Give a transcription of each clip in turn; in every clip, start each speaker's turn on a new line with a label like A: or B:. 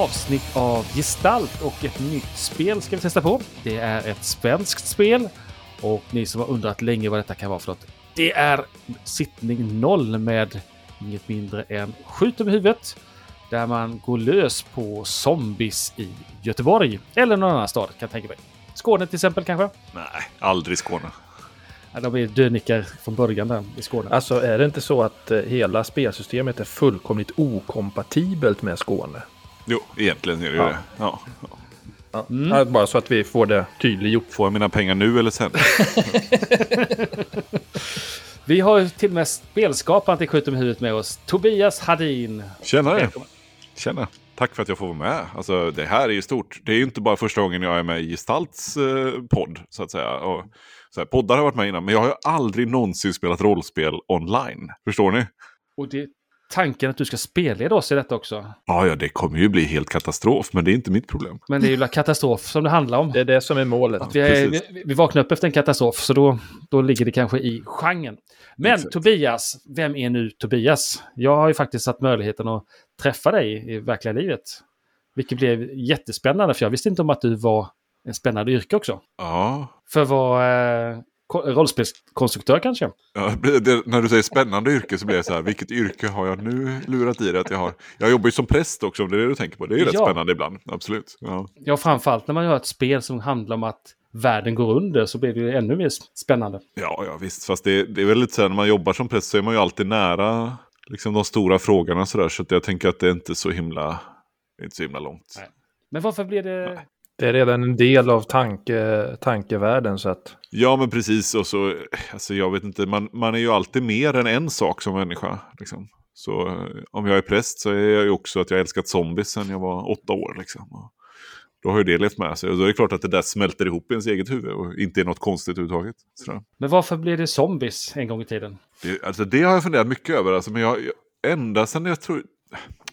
A: avsnitt av Gestalt och ett nytt spel ska vi testa på. Det är ett svenskt spel och ni som har undrat länge vad detta kan vara för något. Det är sittning 0 med inget mindre än Skjut över huvudet där man går lös på zombies i Göteborg eller någon annan stad kan jag tänka mig. Skåne till exempel kanske?
B: Nej, aldrig Skåne.
A: Ja, de är dödnickar från början där i Skåne.
C: Alltså är det inte så att eh, hela spelsystemet är fullkomligt okompatibelt med Skåne?
B: Jo, egentligen är det ju
C: Ja.
B: det. Ja.
C: Ja. Ja, Bara så att vi får det tydliggjort.
B: Får jag mina pengar nu eller sen?
A: Vi har till och med spelskaparen till Skjut över huvudet med oss. Tobias Hadin.
B: Tjenare! Tjena! Tack för att jag får vara med. Alltså, det här är ju stort. Det är ju inte bara första gången jag är med i Gestalts eh, podd, så att säga. Och, så här, poddar har varit med innan, men jag har ju aldrig någonsin spelat rollspel online. Förstår ni?
A: Och det tanken att du ska spelleda oss i detta också.
B: Ja, ja, det kommer ju bli helt katastrof, men det är inte mitt problem.
A: Men det är ju katastrof som det handlar om.
C: Det är det som är målet.
A: Att vi, är, vi, vi vaknar upp efter en katastrof, så då, då ligger det kanske i genren. Men
B: Exakt.
A: Tobias, vem är nu Tobias? Jag har ju faktiskt haft möjligheten att träffa dig i verkliga livet. Vilket blev jättespännande, för jag visste inte om att du var en spännande yrke också.
B: Ja,
A: För vara eh, rollspelskonstruktör kanske?
B: Ja, det, när du säger spännande yrke så blir jag så här, vilket yrke har jag nu lurat i det att jag har? Jag jobbar ju som präst också om det är det du tänker på. Det är ju rätt
A: Ja.
B: spännande ibland, absolut. Ja.
A: Ja, framförallt när man gör ett spel som handlar om att världen går under så blir det ju ännu mer spännande.
B: Ja, ja visst. Fast det, det är väl lite så här, när man jobbar som präst så är man ju alltid nära liksom, de stora frågorna så där. Så att jag tänker att det är inte så himla, inte så himla långt.
A: Nej. Men varför blir det...
C: Det är redan en del av tanke, tankevärlden. Så att,
B: Ja, men precis. Och så, alltså jag vet inte, man, man är ju alltid mer än en sak som människa. Liksom. Så eh, om jag är präst så är jag ju också att jag älskat zombies sedan jag var åtta år. Liksom. Och då har ju det levt med sig. Och då är det klart att det där smälter ihop i ens eget huvud och inte är något konstigt överhuvudtaget. Sådär.
A: Men varför blev det zombies en gång i tiden?
B: Det, alltså det har jag funderat mycket över. Alltså, men jag, jag, ända sedan jag tror...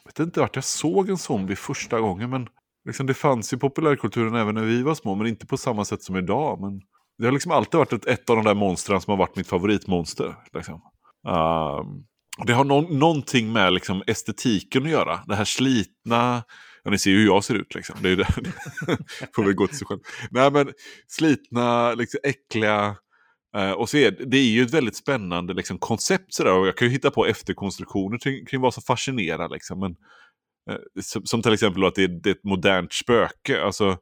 B: Jag vet inte vart jag såg en zombie första gången. Men liksom, det fanns ju populärkulturen även när vi var små. Men inte på samma sätt som idag. Men det har liksom alltid varit ett, ett av de där monstren som har varit mitt favoritmonster. Liksom. Ehm, det har no någonting med liksom, estetiken att göra. Det här slitna... Ja, ni ser ju hur jag ser ut liksom. Det är ju det. Får väl gå till sig själv. Nej, men slitna, liksom, äckliga... Eh, och så är det, det är ju ett väldigt spännande liksom, koncept sådär. Och jag kan ju hitta på efterkonstruktioner kring, kring vad som fascinerar. Liksom. Men, som, som till exempel att det är, det är ett modernt spöke. Alltså,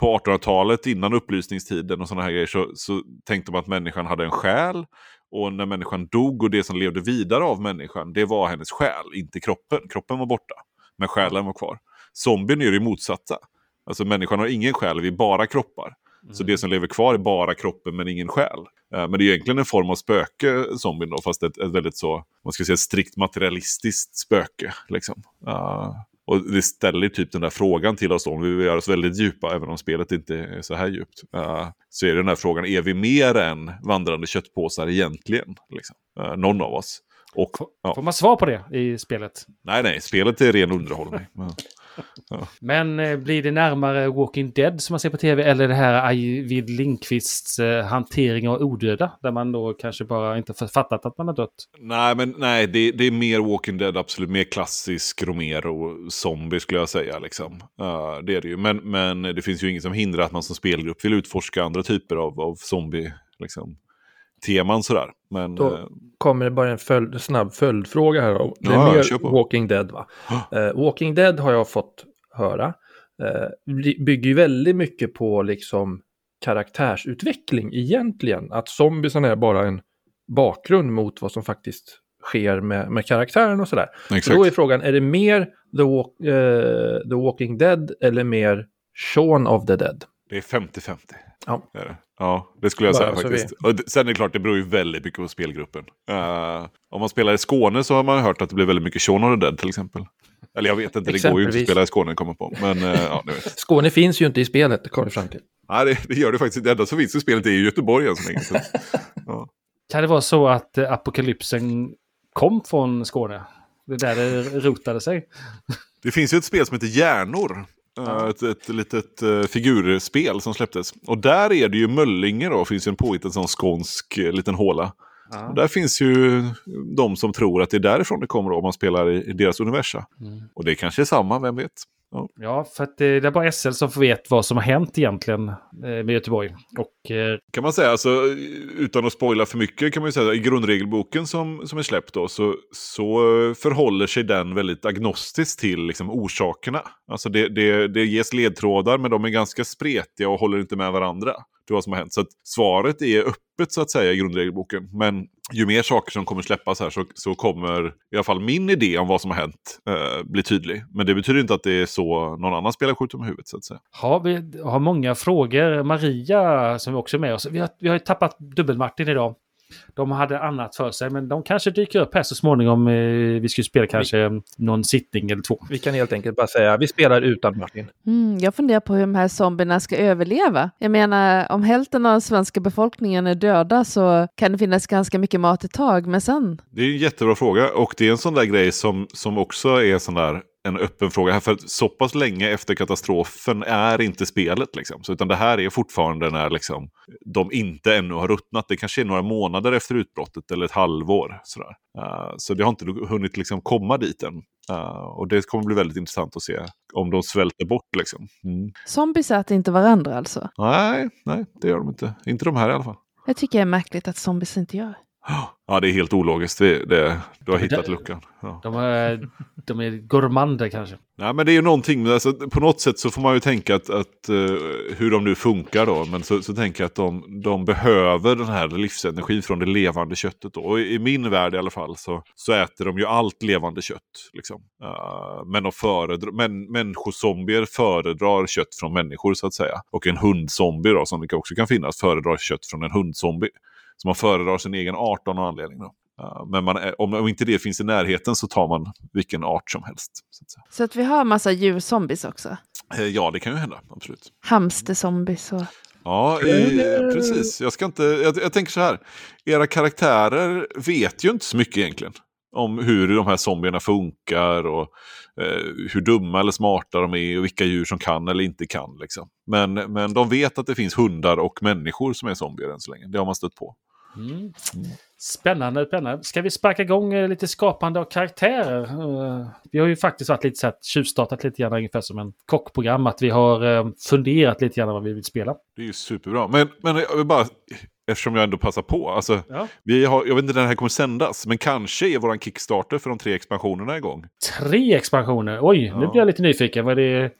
B: på 1800-talet, innan upplysningstiden och sådana här grejer, så, så tänkte man att människan hade en själ. Och när människan dog och det som levde vidare av människan, det var hennes själ, inte kroppen. Kroppen var borta, men själen var kvar. Zombien är det motsatta. Alltså människan har ingen själ, vi är bara kroppar. Så det som lever kvar är bara kroppen men ingen själ. Eh, Men det är egentligen en form av spöke, zombien då, fast ett, ett väldigt så, man ska säga strikt materialistiskt spöke. Liksom. Eh, och det ställer typ den där frågan till oss då, om vi vill göra oss väldigt djupa, även om spelet inte är så här djupt. eh, så är det den här frågan, är vi mer än vandrande köttpåsar egentligen? Liksom? Eh, någon av oss. Och, ja,
A: Får man svar på det i spelet?
B: nej, nej, spelet är ren underhållning. Ja.
A: Men eh, blir det närmare Walking Dead som man ser på tv eller det här Ajvid Lindqvists eh, hantering av odöda? Där man då kanske bara inte fattat att man har dött.
B: Nej, men nej, det, det är mer Walking Dead, absolut. Mer klassisk Romero-zombie skulle jag säga. Liksom. Uh, det är det ju. Men, men det finns ju inget som hindrar att man som spelgrupp vill utforska andra typer av, av zombie liksom, teman sådär. Men
C: Då-
B: eh,
C: kommer det bara en följd, snabb följdfråga här. då. Det är
B: Ja,
C: mer. Walking Dead va? Eh, Walking Dead har jag fått höra. Eh, bygger ju väldigt mycket på liksom karaktärsutveckling egentligen. Att zombiesarna är bara en bakgrund mot vad som faktiskt sker med, med karaktären och sådär. Så då är frågan, är det mer The, Walk, eh, The Walking Dead eller mer Shaun of the Dead?
B: Det är 50-50.
C: Ja.
B: Det är det. Ja, det skulle jag säga faktiskt. Och det- sen är det klart, det beror ju väldigt mycket på spelgruppen. Eh, om man spelar i Skåne så har man hört att det blir väldigt mycket Shaun of the Dead till exempel. Eller jag vet inte, det går ju inte att spela i Skåne kommer på. Men eh, ja, ni vet.
C: Skåne finns ju inte i spelet, det kommer vi fram till.
B: Nej, det, det gör det faktiskt inte. Det enda som finns i spelet är ju Göteborg än så länge. Så. Ja.
A: Kan det vara så att eh, apokalypsen kom från Skåne? Det är där det rotade sig.
B: Det finns ju ett spel som heter Hjärnor. Eh, Ett, ett litet uh, figurspel som släpptes. Och där är det ju Möllinge då, finns ju en påhittad sån skånsk eh, liten håla. Och där finns ju de som tror att det är därifrån det kommer då, om man spelar i, i deras universa.
A: Mm.
B: Och det kanske är samma, vem vet? Ja.
A: Ja, för att det, det är bara SL som vet vad som har hänt egentligen eh, med Göteborg. Och eh,
B: Kan man säga, alltså, utan att spoila för mycket, kan man ju säga i grundregelboken som, som är släppt då, så, så förhåller sig den väldigt agnostiskt till liksom, orsakerna. Alltså det, det, det ges ledtrådar, men de är ganska spretiga och håller inte med varandra till vad som har hänt. Så att svaret är öppet så att säga i grundregelboken. Men ju mer saker som kommer släppas här så, så kommer i alla fall min idé om vad som har hänt eh, bli tydlig. Men det betyder inte att det är så någon annan spelar skjuter med huvudet så att säga.
A: ja, vi har många frågor. Maria som också är med oss. Vi har, vi har ju tappat Dubbel-Martin idag. De hade annat för sig, men de kanske dyker upp här så småningom. Eh, Vi ska spela kanske någon sittning eller två.
C: Vi kan helt enkelt bara säga vi spelar utan Martin.
D: Mm, jag funderar på hur de här zombierna ska överleva. Jag menar, om hälften av den svenska befolkningen är döda så kan det finnas ganska mycket mat ett tag, men sen?
B: Det är en jättebra fråga och det är en sån där grej som, som också är sån där en öppen fråga. här För så pass länge efter katastrofen är inte spelet. Liksom. Så, utan det här är fortfarande när liksom, de inte ännu har ruttnat. Det kanske är några månader efter utbrottet eller ett halvår. Sådär. Uh, så det har inte hunnit liksom, komma dit än. Uh, och det kommer bli väldigt intressant att se om de svälter bort. Liksom. Mm.
D: Zombies äter inte varandra alltså?
B: Nej, nej, det gör de inte. Inte de här i alla fall.
D: Jag tycker det är märkligt att zombies inte gör.
B: Ja, det är helt ologiskt. Det, det, du har
A: Ja,
B: hittat luckan. Ja.
A: De är, de är gourmander kanske.
B: Nej, men det är ju någonting, alltså, på något sätt så får man ju tänka att, att eh, hur de nu funkar då, men så, så tänker jag att de, de behöver den här livsenergin från det levande köttet då. Och i, i min värld i alla fall så, så äter de ju allt levande kött. Liksom. Eh, men de föredrar, men, människozombier föredrar kött från människor så att säga. Och en hundzombie då, som det också kan finnas, föredrar kött från en hundzombie. Så man föredrar sin egen art av någon anledning. Då. Men man, är- om, om inte det finns i närheten så tar man vilken art som helst. Så att säga.
D: Så att vi har massa djurzombies också.
B: Eh, Ja, det kan ju hända, absolut.
D: Hamsterzombies och...
B: Ja, eh, precis. Jag, ska inte, jag, jag tänker så här. Era karaktärer vet ju inte så mycket egentligen. Om hur de här zombierna funkar och eh, hur dumma eller smarta de är och vilka djur som kan eller inte kan. Liksom. Men, men de vet att det finns hundar och människor som är zombier än så länge. Det har man stött på.
A: Mm. Spännande, spännande. Ska vi sparka igång eh, lite skapande av karaktärer? Eh, Vi har ju faktiskt varit lite så här tjuvstartat lite grann ungefär som en kockprogram. Att vi har eh, funderat lite grann vad vi vill spela.
B: Det är ju superbra. Men, men jag vill bara, eftersom jag ändå passar på. Alltså,
A: Ja.
B: vi har, jag vet inte när det här kommer sändas, men kanske är våran Kickstarter för de tre expansionerna igång.
A: Tre expansioner. Oj, nu
B: Ja.
A: blir jag lite nyfiken. Vad är det?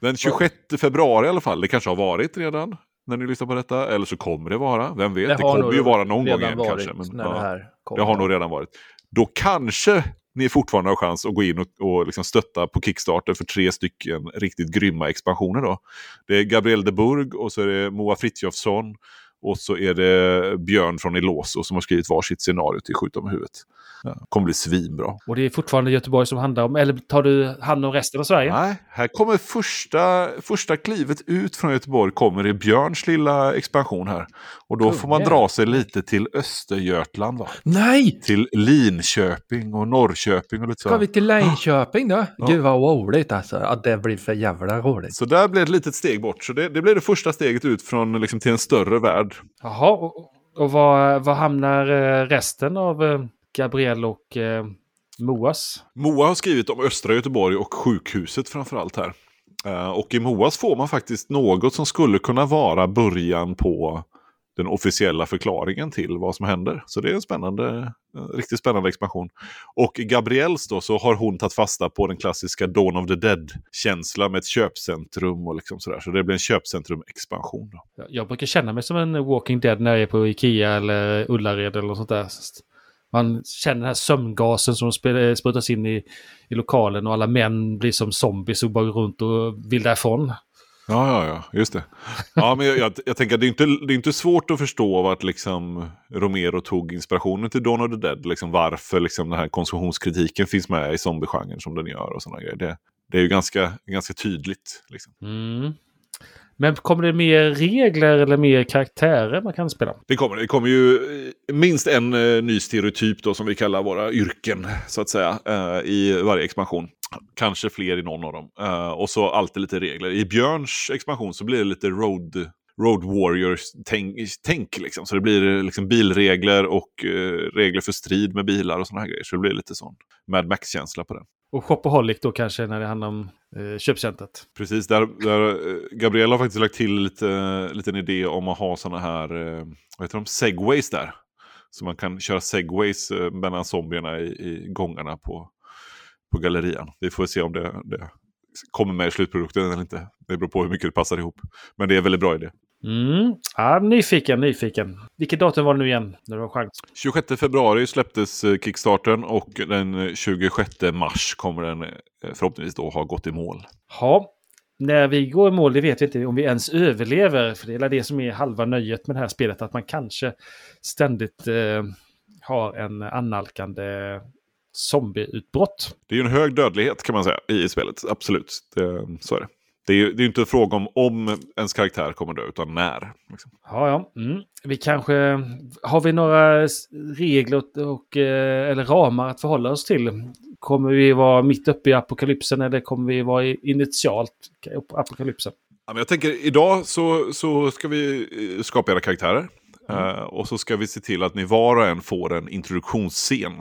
B: Den 26 februari i alla fall. Det kanske har varit redan när ni lyssnar på detta. Eller så kommer det vara. Vem vet? Det,
C: har
B: kommer ju vara någon gång igen kanske. Men,
C: när
B: ja,
C: det här
B: det har nog redan varit. Då kanske ni fortfarande har chans att gå in och, och liksom stötta på Kickstarter för tre stycken riktigt grymma expansioner. Då. Det är Gabriel de Burg och så är det Moa Frithiofsson och så är det Björn från Eloso som har skrivit varsitt scenario till Skjuta med huvudet. Ja, kommer bli svinbra.
A: Och det är fortfarande Göteborg som handlar om, eller tar du hand om resten av Sverige?
B: Nej, här kommer första, första klivet ut från Göteborg kommer i Björns lilla expansion här. Och då får man dra sig lite till Östergötland va?
C: Nej!
B: Till Linköping och Norrköping och lite så.
C: Ska vi till Linköping då?
B: Ja.
C: Gud vad roligt alltså. Ja, det blir för jävla roligt.
B: Så där blir ett litet steg bort. Så det, det blir det första steget ut från liksom, till en större värld.
A: Jaha, och, och var, var hamnar eh, resten av eh, Gabriel och eh, Moas?
B: Moa har skrivit om östra Göteborg och sjukhuset framförallt här. Eh, och i Moas får man faktiskt något som skulle kunna vara början på den officiella förklaringen till vad som händer. Så det är en spännande, en riktigt spännande expansion. Och Gabriels då så har hon tagit fasta på den klassiska Dawn of the Dead-känsla med ett köpcentrum och liksom sådär. Så det blir en köpcentrum-expansion.
A: Jag- brukar känna mig som en Walking Dead när jag är på Ikea eller Ullared eller något sånt där. Man känner den här sömngasen som eh, sprutas in i, i lokalen och alla män blir som zombies och bara går runt och vill därifrån.
B: Ja, ja, ja, just det. Ja, men jag, jag, jag tänker att det är, inte, det är inte svårt att förstå vart liksom Romero tog inspirationen till Dawn of the Dead. Liksom varför liksom den här konsumtionskritiken finns med i zombiegenren som den gör och sådana grejer. Det, det är ju ganska, ganska tydligt. Liksom.
A: Mm. Men kommer det mer regler eller mer karaktärer man kan spela?
B: Det, kommer, det kommer ju eh, minst en eh, ny stereotyp då som vi kallar våra yrken så att säga eh, i varje expansion. Kanske fler i någon av dem. Eh, och så alltid lite regler. I Björns expansion så blir det lite road, road warriors-tänk. Tänk, liksom. Så det blir eh, liksom bilregler och eh, regler för strid med bilar och sådana här grejer. Så det blir lite sån Mad Max-känsla på det.
A: Och Shopaholic då kanske när det handlar om eh, köpcentret.
B: Precis, där, där eh, Gabriella har faktiskt lagt till lite eh, liten idé om att ha sådana här, eh, vad heter de, segways där. Så man kan köra segways eh, mellan zombierna i, i gångarna på, på gallerian. Vi får se om det, det kommer med i slutprodukten eller inte. Det beror på hur mycket det passar ihop. Men det är en väldigt bra idé.
A: Mm. Ja, nyfiken, nyfiken. Vilket datum var det nu igen? När du har chans?
B: 26 februari släpptes eh, Kickstarten och den 26 mars kommer den eh, förhoppningsvis då ha gått i mål.
A: Ja, när vi går i mål, det vet vi inte om vi ens överlever. För det är det som är halva nöjet med det här spelet, att man kanske ständigt eh, har en annalkande zombieutbrott.
B: Det är ju en hög dödlighet kan man säga i spelet, absolut. Det, så är det. Det är ju det är inte en fråga om om ens karaktär kommer dö, utan när. Liksom.
A: Ja, ja. Mm. Vi kanske... Har vi några regler och, eh, eller ramar att förhålla oss till? Kommer vi vara mitt uppe i apokalypsen eller kommer vi vara initialt apokalypsen?
B: Ja, men jag tänker idag så, så ska vi eh, skapa era karaktärer. Mm. Uh, och så ska vi se till att ni var och en får en introduktionsscen.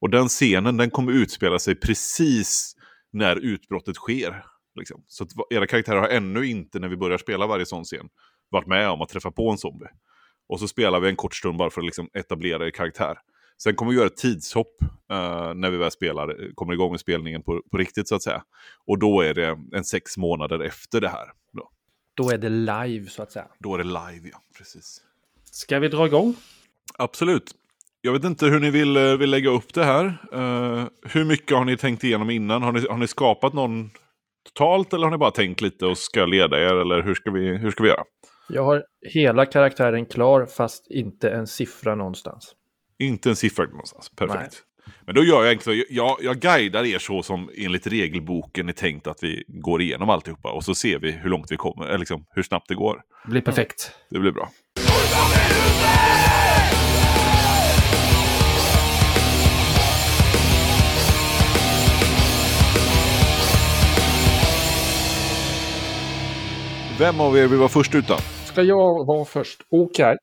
B: Och den scenen den kommer utspela sig precis när utbrottet sker. Liksom. Så att era karaktärer har ännu inte, när vi börjar spela varje sån scen, varit med om att träffa på en zombie. Och så spelar vi en kort stund bara för att liksom etablera er karaktär. Sen kommer vi göra ett tidshopp uh, när vi väl spelar, kommer igång med spelningen på, på riktigt så att säga. Och då är det en sex månader efter det här. Då,
C: då är det live så att säga.
B: Då är det live, ja. Precis.
A: Ska vi dra igång?
B: Absolut. Jag vet inte hur ni vill, eh, vill lägga upp det här. Uh, hur mycket har ni tänkt igenom innan? Har ni, har ni skapat någon totalt eller har ni bara tänkt lite och ska leda er? Eller hur ska vi, hur ska vi göra?
C: Jag har hela karaktären klar fast inte en siffra någonstans.
B: Inte en siffra någonstans, perfekt. Nej. Men då gör jag egentligen, jag, jag guidar er så som enligt regelboken är tänkt att vi går igenom alltihopa och så ser vi hur långt vi kommer, eller liksom hur snabbt det går.
A: Det blir perfekt.
B: Det blir bra. Vem av er vill vara först ut då?
C: Ska jag vara först? Okej. Okay.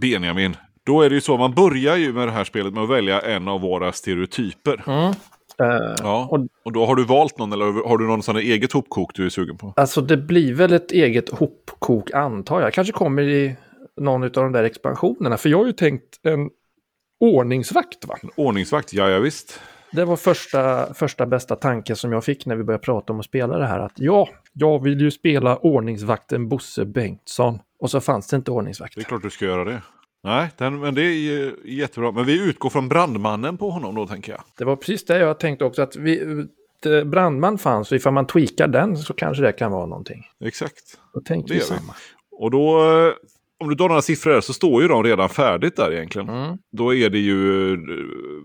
B: Benjamin. Då är det ju så, man börjar ju med det här spelet med att välja en av våra stereotyper. Mm. Uh, ja. och, och då har du valt någon eller har du någon sån eget hopkok du är sugen på?
C: Alltså det blir väl ett eget hopkok antar jag. Kanske kommer i någon av de där expansionerna. För jag har ju tänkt en ordningsvakt va? En
B: ordningsvakt, ja, ja visst.
C: Det var första, första bästa tanken som jag fick när vi började prata om att spela det här. Att ja, jag vill ju spela ordningsvakten Bosse Bengtsson. Och så fanns det inte ordningsvakt.
B: Det är klart du ska göra det. Nej, den, men det är jättebra. Men vi utgår från brandmannen på honom då, tänker jag.
C: Det var precis det jag tänkte också, att vi, brandman fanns och ifall man tweakar den så kanske det kan vara någonting.
B: Exakt.
C: Då tänker vi samma.
B: Och då, om du drar några siffror så står ju de redan färdigt där egentligen. Mm. Då är det ju,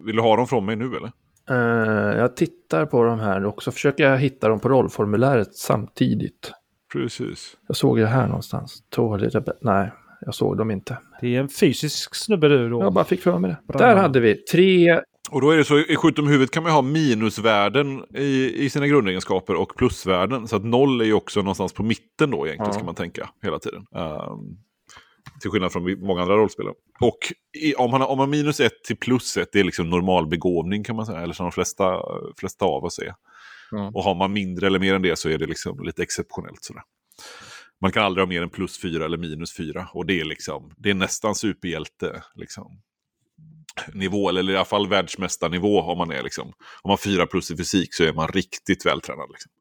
B: vill du ha dem från mig nu eller?
C: Uh, jag tittar på de här och så försöker jag hitta dem på rollformuläret samtidigt.
B: Precis.
C: Jag såg det här någonstans. Tålig Nej, jag såg dem inte.
A: Det är en fysisk snubbe du då.
C: Jag bara fick för mig det. Bra. Där hade vi tre...
B: Och då är det så, i skjut om huvudet kan man ha minusvärden i, i sina grundegenskaper och plusvärden. Så att noll är ju också någonstans på mitten då egentligen, ja. ska man tänka hela tiden. Um, till skillnad från många andra rollspel. Och i, om, man, om man minus ett till plus ett, det är liksom normal begåvning kan man säga. Eller som de flesta, flesta av oss är. Mm. Och har man mindre eller mer än det så är det liksom lite exceptionellt. Sådär. Man kan aldrig ha mer än plus fyra eller minus fyra. Och det är, liksom, det är nästan superhjälte. Liksom, nivå, eller i alla fall världsmästarnivå om man är liksom. Om man har fyra plus i fysik så är man riktigt vältränad. Liksom.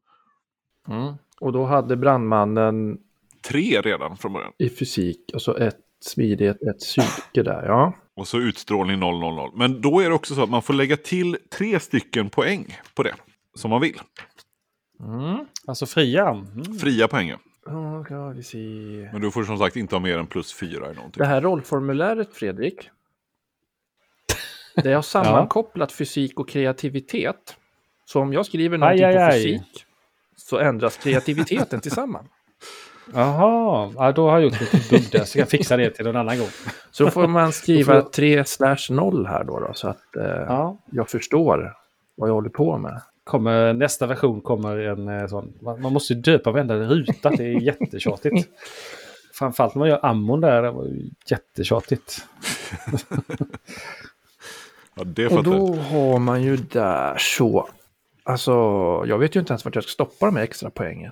C: Mm. Och då hade brandmannen
B: tre redan från början.
C: I fysik och så ett smidighet, ett psyke där, ja.
B: Och så utstrålning 000. Men då är det också så att man får lägga till tre stycken poäng på det. Som man vill.
A: Mm. Alltså fria? Mm.
B: Fria poäng,
C: ja. ska vi se.
B: Men du får som sagt inte ha mer än plus fyra i någonting.
C: Det här rollformuläret, Fredrik. Det har sammankopplat ja. fysik och kreativitet. Så om jag skriver någonting aj, aj, aj. på fysik så ändras kreativiteten tillsammans.
A: Jaha, ja, då har jag gjort lite bugg där, så jag fixar det till en annan gång.
C: Så då får man skriva 3 slash 0 här då, då så att eh, ja. jag förstår vad jag håller på med.
A: Kommer, nästa version kommer en eh, sån, man, man måste döpa varenda ruta, det är jättetjatigt. Framförallt när man gör ammon där, det var ju jättetjatigt.
B: ja, det
C: Och då har man ju där så Alltså, jag vet ju inte ens vart jag ska stoppa de här extra poängen.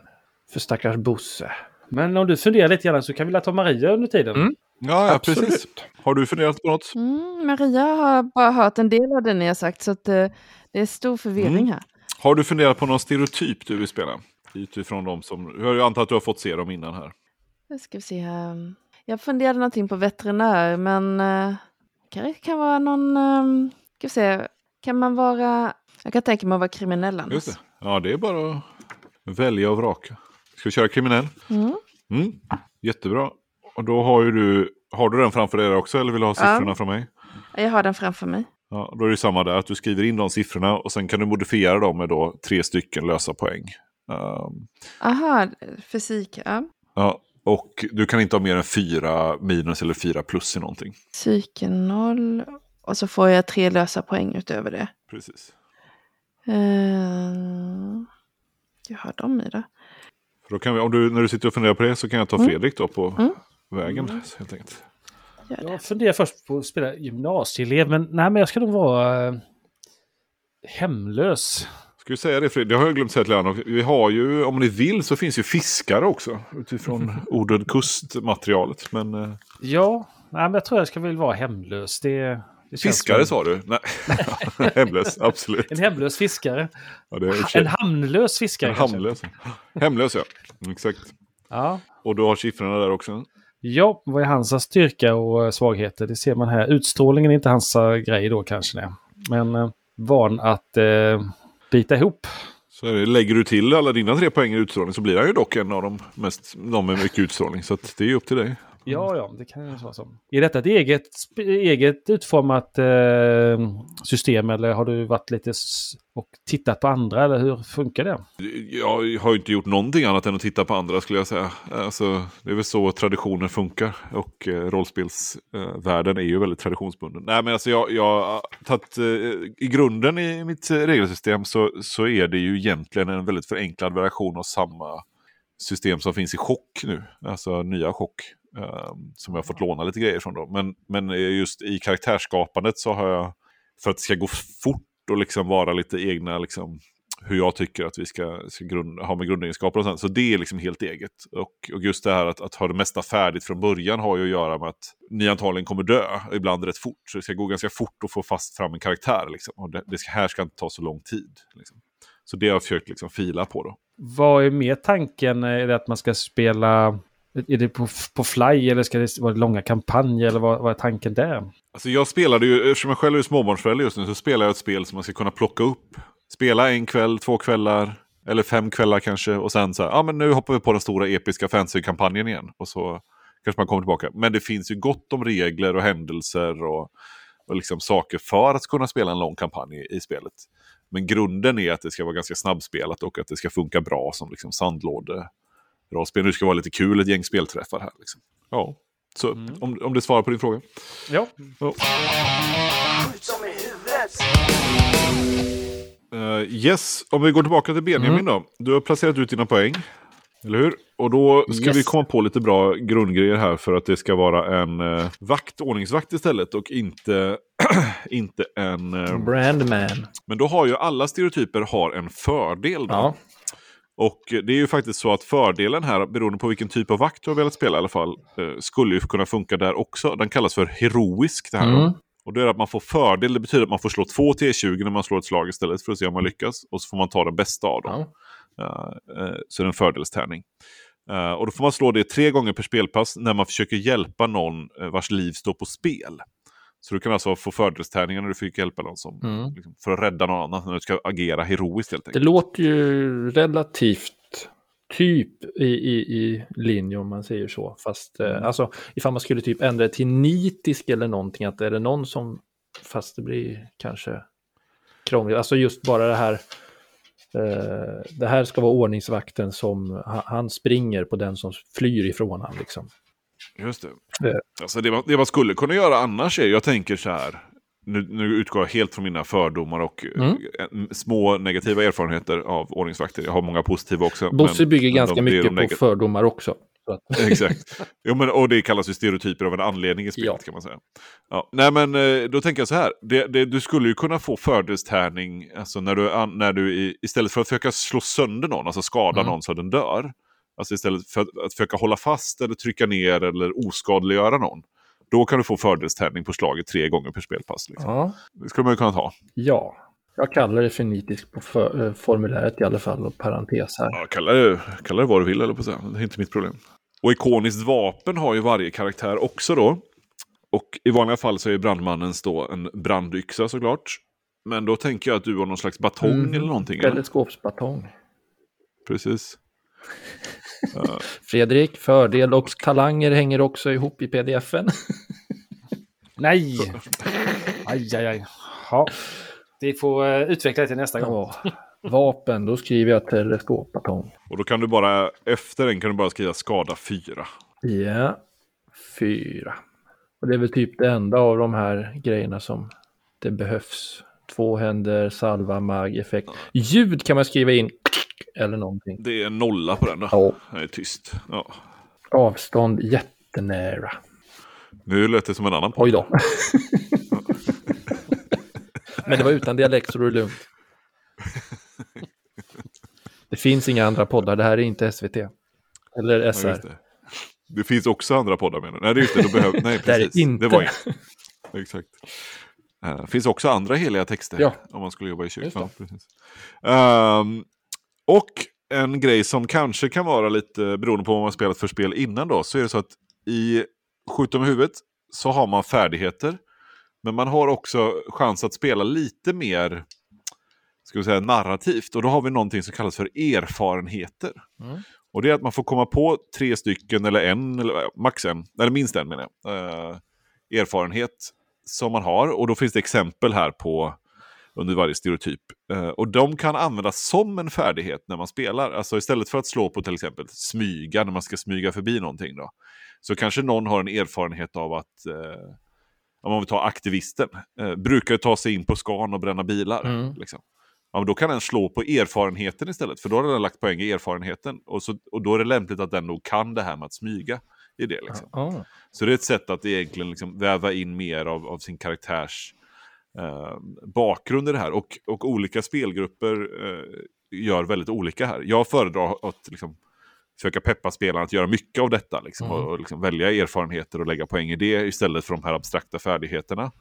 C: För stackars Bosse.
A: Men om du funderar lite grann så kan vi ta Maria under tiden?
C: Mm.
B: Ja, ja
C: Absolut.
B: precis. Har du funderat på något?
D: Mm, Maria har bara hört en del av det ni har sagt så att, eh, det är stor förvirring
B: Mm.
D: här.
B: Har du funderat på någon stereotyp du vill spela? Utifrån de som... Jag antar att du har fått se dem innan här.
D: Nu ska vi se här. Jag funderade någonting på veterinär men eh, kan det kan vara någon... Eh, ska vi se. Kan man vara... Jag kan tänka mig att vara kriminell annars.
B: Just det. Ja, det är bara att välja och vraka. Ska vi köra kriminell?
D: Mm.
B: Mm. Jättebra. Och då har ju du... Har du den framför dig också eller vill du ha siffrorna
D: Ja.
B: från mig?
D: Jag har den framför mig.
B: Ja, då är det samma där, att du skriver in de siffrorna och sen kan du modifiera dem med då tre stycken lösa poäng. Ehm,
D: Aha, fysik. Ja.
B: ja, och du kan inte ha mer än fyra minus eller fyra plus i någonting.
D: Psyke noll. Och så får jag tre lösa poäng utöver det.
B: Precis.
D: Uh, jag har dem i det.
B: För då kan vi, om du, när du sitter och funderar på det så kan jag ta
D: Mm.
B: Fredrik då på
D: Mm.
B: vägen. Helt enkelt.
A: Jag funderar först på att spela gymnasieelev, men nej, men jag ska nog vara eh, hemlös.
B: Ska vi säga det Fredrik? Det har jag glömt säga till er. Vi har ju, om ni vill så finns ju fiskare också. Utifrån ordet kustmaterialet. Men eh,
A: Ja, nej, men jag tror jag ska väl vara hemlös. Det,
B: fiskare
A: som-
B: sa du? Nej, hemlös, absolut.
A: En hemlös fiskare.
B: Ja,
A: En hamnlös fiskare kanske.
B: Hamnlös. Hemlös ja, exakt.
A: Ja.
B: Och du har siffrorna där också.
A: ja, vad är hans styrka och eh, svagheter? Det ser man här. Utstrålningen är inte hans eh, grej då kanske. Det. Men eh, van att eh, bita ihop.
B: Så det, lägger du till alla dina tre poäng i utstrålning så blir han ju dock en av de mest, de med mycket utstrålning. Så det är upp till dig.
A: Ja, ja, det kan ju vara så. Är detta ett eget, eget utformat eh, system eller har du varit lite och tittat på andra eller hur funkar det?
B: Jag har ju inte gjort någonting annat än att titta på andra skulle jag säga. Alltså, det är väl så traditioner funkar. Och eh, rollspelsvärlden är ju väldigt traditionsbunden. Nej men alltså jag, jag har tagit, eh, i grunden i mitt eh, regelsystem så, så är det ju egentligen en väldigt förenklad version av samma system som finns i chock nu. Alltså nya chock. Eh, som jag har fått låna lite grejer från då. Men, men eh, just i karaktärsskapandet så har jag, för att det ska gå fort och liksom vara lite egna liksom, hur jag tycker att vi ska, ska grund, ha med grundegenskaper och sånt. Så det är liksom helt eget. Och, och just det här att, att ha det mesta färdigt från början har ju att göra med att ni antagligen kommer dö, ibland rätt fort. Så det ska gå ganska fort att få fast fram en karaktär. Liksom. Och det, det ska, här ska inte ta så lång tid. Liksom. Så det har jag försökt liksom fila på då.
A: Vad är mer tanken? Är det att man ska spela... Är det på, på fly eller ska det vara långa kampanjer eller vad, vad är tanken där?
B: Alltså jag spelade ju, eftersom jag själv är småbarnsförälder just nu, så spelar jag ett spel som man ska kunna plocka upp. Spela en kväll, två kvällar, eller fem kvällar kanske. Och sen så här, ja men nu hoppar vi på den stora episka fantasy-kampanjen igen. Och så kanske man kommer tillbaka. Men det finns ju gott om regler och händelser och, och liksom saker för att kunna spela en lång kampanj i, i spelet. Men grunden är att det ska vara ganska snabbspelat och att det ska funka bra som liksom sandlåde. Rollspel. Nu ska vara lite kul, ett gäng spelträffar här. Liksom. Ja, så om, om det svarar på din fråga.
A: Ja.
E: Huvudet.
B: Uh, yes, om vi går tillbaka till Benjamin då. Du har placerat ut dina poäng. Eller hur? Och då ska
C: Yes.
B: vi komma på lite bra grundgrejer här för att det ska vara en uh, vakt, ordningsvakt istället och inte, inte en... eh,
C: Brandman.
B: men då har ju alla stereotyper har en fördel. Då.
C: Ja.
B: Och det är ju faktiskt så att fördelen här, beroende på vilken typ av vakt du har velat spela i alla fall, eh, skulle ju kunna funka där också. Den kallas för heroisk. Det här, då.
C: Mm.
B: Och det är att man får fördel, det betyder att man får slå två T20 när man slår ett slag istället för att se om man lyckas. Och så får man ta den bästa av dem.
C: Ja.
B: Eh, eh, så det är en fördelstärning. Eh, och då får man slå det tre gånger per spelpass när man försöker hjälpa någon eh, vars liv står på spel. Så du kan alltså få fördelstärningar när du försöker hjälpa någon som,
C: Mm.
B: liksom, för att rädda någon annan när du ska agera heroiskt helt
C: Det
B: enkelt.
C: låter ju relativt typ i, i, i linje om man säger så. Fast eh, alltså ifall man skulle typ ändra det till nitisk eller någonting, att är det någon som, fast det blir kanske krångligt, alltså just bara det här, eh, det här ska vara ordningsvakten som, ha- han springer på den som flyr ifrån han liksom.
B: Just det.
C: Det-
B: Alltså det, man, det man skulle kunna göra annars är, jag tänker så här, nu, nu utgår jag helt från mina fördomar och
C: Mm.
B: eh, små negativa erfarenheter av ordningsvakter. Jag har många positiva också.
C: Bosse bygger ganska
B: de- är de
C: mycket på fördomar också.
B: Exakt. Jo, men, och det kallas ju stereotyper av en anledning i spelet
C: Ja.
B: kan man säga. Ja. Nej men eh, då tänker jag så här. Det, det, du skulle ju kunna få fördelstärning alltså när du, när du i, istället för att försöka slå sönder någon, alltså skada
C: Mm.
B: någon så att den dör. Alltså istället för att, att försöka hålla fast eller trycka ner eller oskadliggöra någon. Då kan du få fördelstärning på slaget tre gånger per spelpass. Liksom.
C: ja,
B: Det skulle man ju kunna ta.
C: ja, jag kallar det för nitisk på för, eh, formuläret i alla fall och parentes här.
B: Ja, kalla, det, kalla det vad du vill eller på säga. Det är inte mitt problem. Och ikoniskt vapen har ju varje karaktär också då. Och i vanliga fall så är brandmannens då en brandyxa såklart. Men då tänker jag att du har någon slags batong
C: Mm.
B: eller någonting.
C: Teleskopsbatong.
B: Precis.
C: Fredrik, fördel och talanger hänger också ihop i pdfen.
A: Nej! Aj, aj, aj. Ja. Vi får uh, utveckla det till nästa gång.
C: Ja, vapen, då skriver jag teleskopbatong.
B: Och då kan du bara, efter den kan du bara skriva skada 4.
C: Ja, fyra. Och det är väl typ det enda av de här grejerna som det behövs. Två händer, salva, mag, effekt. Ljud kan man skriva in eller någonting.
B: Det är nolla på den då.
C: Ja.
B: Det är tyst. Ja.
C: Avstånd jättenära.
B: Nu lät det som en annan podd.
C: Oj då. Men det var utan dialekt så det är lugnt. Det finns inga andra poddar, det här är inte SVT. Eller
B: Ja,
C: SR.
B: just det. det finns också andra poddar menar du? Nej, det är just det. Då behöv... Nej,
C: Det
B: precis.
C: inte.
B: Det var inget. Exakt. Uh, finns också andra heliga texter
C: Ja.
B: om man skulle jobba i kyrkan.
C: det.
B: Och en grej som kanske kan vara lite beroende på vad man spelat för spel innan då, så är det så att i Skjut i huvudet så har man färdigheter. Men man har också chans att spela lite mer ska vi säga, narrativt. Och då har vi någonting som kallas för erfarenheter.
C: Mm.
B: Och det är att man får komma på tre stycken eller en, eller max en, eller minst en menar jag, eh, erfarenhet som man har. Och då finns det exempel här på under varje stereotyp. Eh, och de kan användas som en färdighet när man spelar. Alltså istället för att slå på till exempel smyga när man ska smyga förbi någonting då. Så kanske någon har en erfarenhet av att, eh, om man vill ta aktivisten, eh, brukar ta sig in på skan och bränna bilar.
C: Mm.
B: Liksom. Ja, men då kan den slå på erfarenheten istället, för då har den lagt poäng i erfarenheten. Och, så, och då är det lämpligt att den nog kan det här med att smyga i det. Liksom.
C: Ja.
B: Så det är ett sätt att egentligen liksom väva in mer av, av sin karaktärs eh, bakgrund i det här. Och, och olika spelgrupper eh, gör väldigt olika här. Jag föredrar att liksom, försöka peppa spelarna att göra mycket av detta. Liksom,
C: Mm.
B: och, och liksom välja erfarenheter och lägga poäng i det istället för de här abstrakta färdigheterna.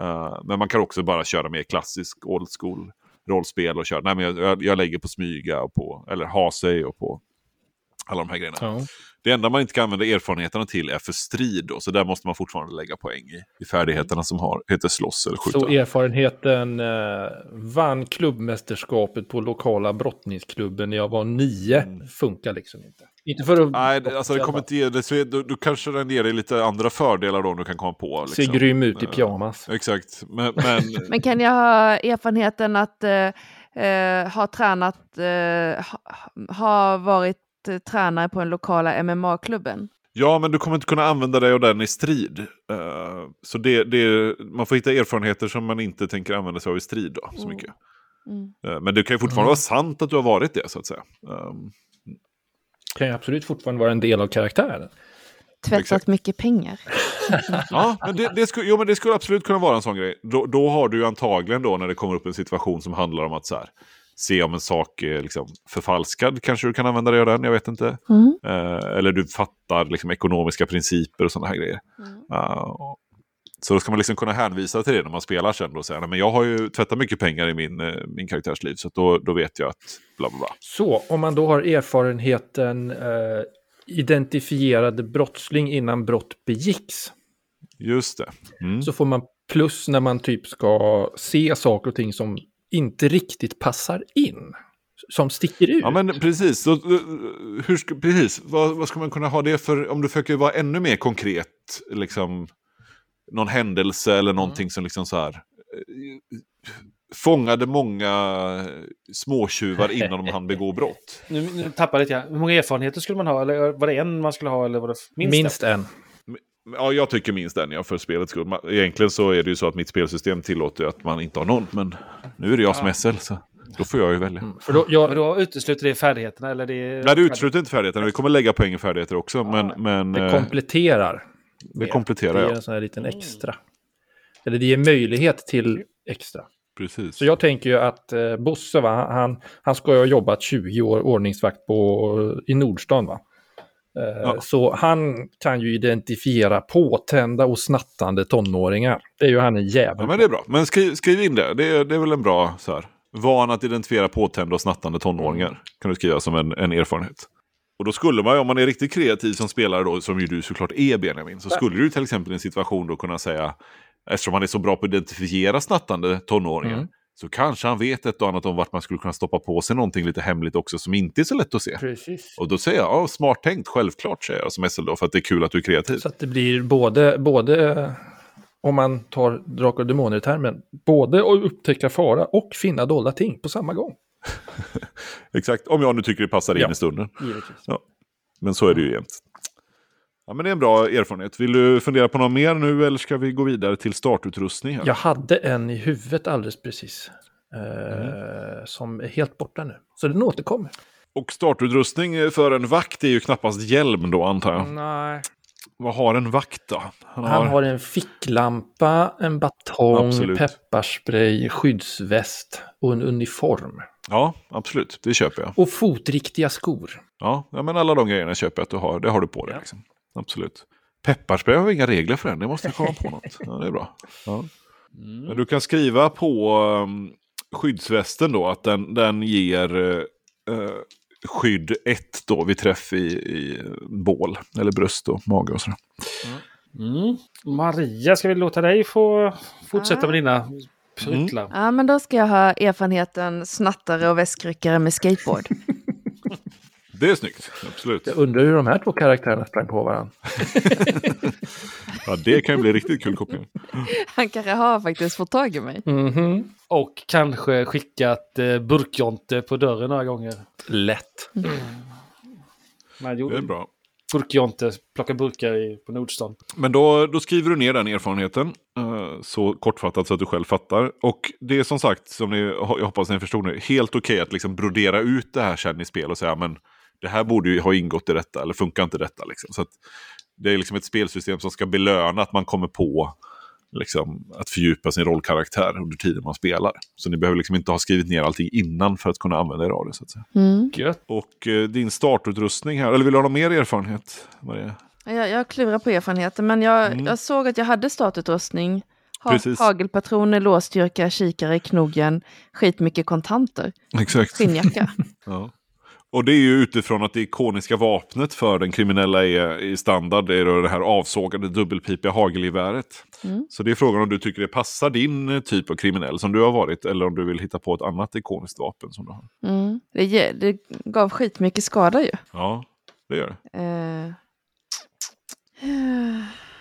B: Eh, men man kan också bara köra mer klassisk old school rollspel och köra. Nej, men jag, jag, jag lägger på smyga och på, eller ha sig och på alla de här grejerna.
C: Ja.
B: Det enda man inte kan använda erfarenheterna till är för strid. Då, så där måste man fortfarande lägga poäng i, i färdigheterna som har, heter slåss eller skjuta.
C: Så erfarenheten eh, vann klubbmästerskapet på lokala brottningsklubben när jag var nio. Funkar liksom inte. Inte för att...
B: Mm. Nej, det- alltså det kommer inte ge det. Så är- då, då kanske den ger dig lite andra fördelar då om du kan komma på. Liksom.
C: grym ut i
B: Eh,
C: pyjamas.
B: Exakt, men, men
D: Men kan jag ha erfarenheten att eh, eh, ha tränat, eh, ha, ha varit tränare på den lokala MMA-klubben?
B: ja, men du kommer inte kunna använda dig av den i strid. Eh, så det, det, man får hitta erfarenheter som man inte tänker använda sig av i strid då, så
D: Mm.
B: mycket.
D: Mm.
B: Eh, men det kan ju fortfarande
C: Mm.
B: vara sant att du har varit det, så att säga. Um,
C: Kan ju absolut fortfarande vara en del av karaktären.
D: Tvättat
B: Exakt.
D: mycket pengar.
B: Ja, men det, det, skulle, jo, men det skulle absolut kunna vara en sån grej. Då, då har du ju antagligen då när det kommer upp en situation som handlar om att så här, se om en sak är liksom förfalskad. Kanske du kan använda dig av den, jag vet inte.
D: Mm.
B: Eh, eller du fattar liksom ekonomiska principer och sådana här grejer.
D: Mm.
B: Ja, så då ska man liksom kunna hänvisa till det när man spelar sen. Och säga, "Nej, men jag har ju tvättat mycket pengar i min, eh, min karaktärsliv. Så att då, då vet jag att bla bla bla.
C: Så om man då har erfarenheten eh, identifierade brottsling innan brott begicks.
B: Just det. Mm.
C: Så får man plus när man typ ska se saker och ting som inte riktigt passar in. Som sticker ut.
B: Ja men precis, så, eh, hur ska, precis. Vad, vad ska man kunna ha det för, om du försöker vara ännu mer konkret, liksom någon händelse eller någonting som liksom så här eh, fångade många småtjuvar innan de hann begå brott.
A: Nu, nu tappar jag lite. Hur många erfarenheter skulle man ha? Eller var det en man skulle ha? Eller var det minst,
C: Minst en.
B: Ja, jag tycker minst den, ja, för spelets skull. Egentligen så är det ju så att mitt spelsystem tillåter att man inte har någon, men nu är det jag som är SL. Så. Då får jag ju välja.
C: Mm. För då, jag,
A: då utesluter det färdigheterna? Eller det...
B: Nej, det utesluter inte färdigheterna. Vi kommer lägga poäng i färdigheter också. Men, men
C: det
B: eh,
C: kompletterar.
B: det kompletterar
C: Det ger en sån här liten extra. Eller det ger möjlighet till extra.
B: Precis.
C: Så jag tänker ju att eh, Bosse, va, han, han ska ju ha jobbat 20 år ordningsvakt på, i Nordstan. Va? Eh,
B: Ja.
C: Så han kan ju identifiera påtända och snattande tonåringar. Det är ju han en jävel
B: Ja, men det är bra. Men skriv, skriv in det. Det är, det är väl en bra så här. Van att identifiera påtända och snattande tonåringar. Kan du skriva som en, en erfarenhet. Och då skulle man, om man är riktigt kreativ som spelare då, som ju du såklart är Benjamin, så skulle du till exempel i en situation då kunna säga, eftersom han är så bra på att identifiera snattande tonåringar,
C: Mm.
B: Så kanske han vet ett och annat om vart man skulle kunna stoppa på sig någonting lite hemligt också som inte är så lätt att se.
C: Precis.
B: Och då säger jag, ja, smart tänkt, självklart säger jag som SL då, för att det är kul att du är kreativ.
C: Så att det blir både, både eh, om man tar Drakar och Demoner-termen, både att upptäcka fara och finna dolda ting på samma gång.
B: Exakt, om jag nu tycker det passar in
C: Ja.
B: i stunden.
C: Givetvis.
B: Men så är det ju jämt. Ja, men det är en bra erfarenhet. Vill du fundera på något mer nu eller ska vi gå vidare till startutrustning? Här?
C: Jag hade en i huvudet alldeles precis. Eh,
B: Mm.
C: Som är helt borta nu. Så den återkommer.
B: Och startutrustning för en vakt är ju knappast hjälm då antar jag.
C: Nej.
B: Vad har en vakt då? Han
C: Han har en ficklampa, en batong,
B: Absolut.
C: pepparspray, skyddsväst och en uniform.
B: Ja, absolut. Det köper jag.
C: Och fotriktiga skor.
B: Ja, ja, men alla de grejerna köper jag att du har. Det har du på dig.
C: Ja.
B: Liksom. Absolut. Pepparspray har vi inga regler för än. Det måste vi komma på något. Ja, det är bra. Ja. Men du kan skriva på um, skyddsvästen då att den, den ger uh, skydd 1 då vid träff i, i bål. Eller bröst och mage och sådär.
A: Mm. Maria, ska vi låta dig få fortsätta med dina pryttlar?
D: Ja, men då ska jag ha erfarenheten snattare och väskryckare med skateboard.
B: Det är snyggt. Absolut.
C: Jag undrar hur de här två karaktärerna sprang på varandra.
B: Ja, det kan ju bli riktigt kul koppling.
D: Han kanske har faktiskt fått tag i mig.
C: Mhm.
A: Och kanske skickat eh, burkjonte på dörren några gånger.
C: Lätt.
A: Man
B: Det är bra.
A: burkjonte, plocka burkar i, på Nordstan.
B: Men då, då skriver du ner den erfarenheten. eh, så kortfattat så att du själv fattar. Och det är som sagt, som ni, jag hoppas ni förstod nu, helt okej att liksom brodera ut det här sen i spel och säga men det här borde ju ha ingått i detta, eller funkar inte detta? Liksom. Så att det är liksom ett spelsystem som ska belöna att man kommer på liksom, att fördjupa sin rollkaraktär under tiden man spelar. Så ni behöver liksom inte ha skrivit ner allting innan för att kunna använda er av det. Så att säga.
D: Mm.
B: Och eh, din startutrustning här, eller vill du ha någon mer erfarenhet? Maria?
D: Jag, jag klurar på erfarenheten, men jag,
B: Mm.
D: jag såg att jag hade startutrustning. Ha, hagelpatroner, låsstyrka, kikare, knogjärn, skitmycket kontanter,
B: Exakt.
D: skinnjacka.
B: Ja. Och det är ju utifrån att det ikoniska vapnet för den kriminella är i standard. Är det här avsågade dubbelpipiga hagelgeväret.
D: Mm.
B: Så det är frågan om du tycker det passar din eh, typ av kriminell som du har varit. Eller om du vill hitta på ett annat ikoniskt vapen som du har.
D: Mm. Det, det gav skitmycket skada ju.
B: Ja, det gör det.
D: Eh.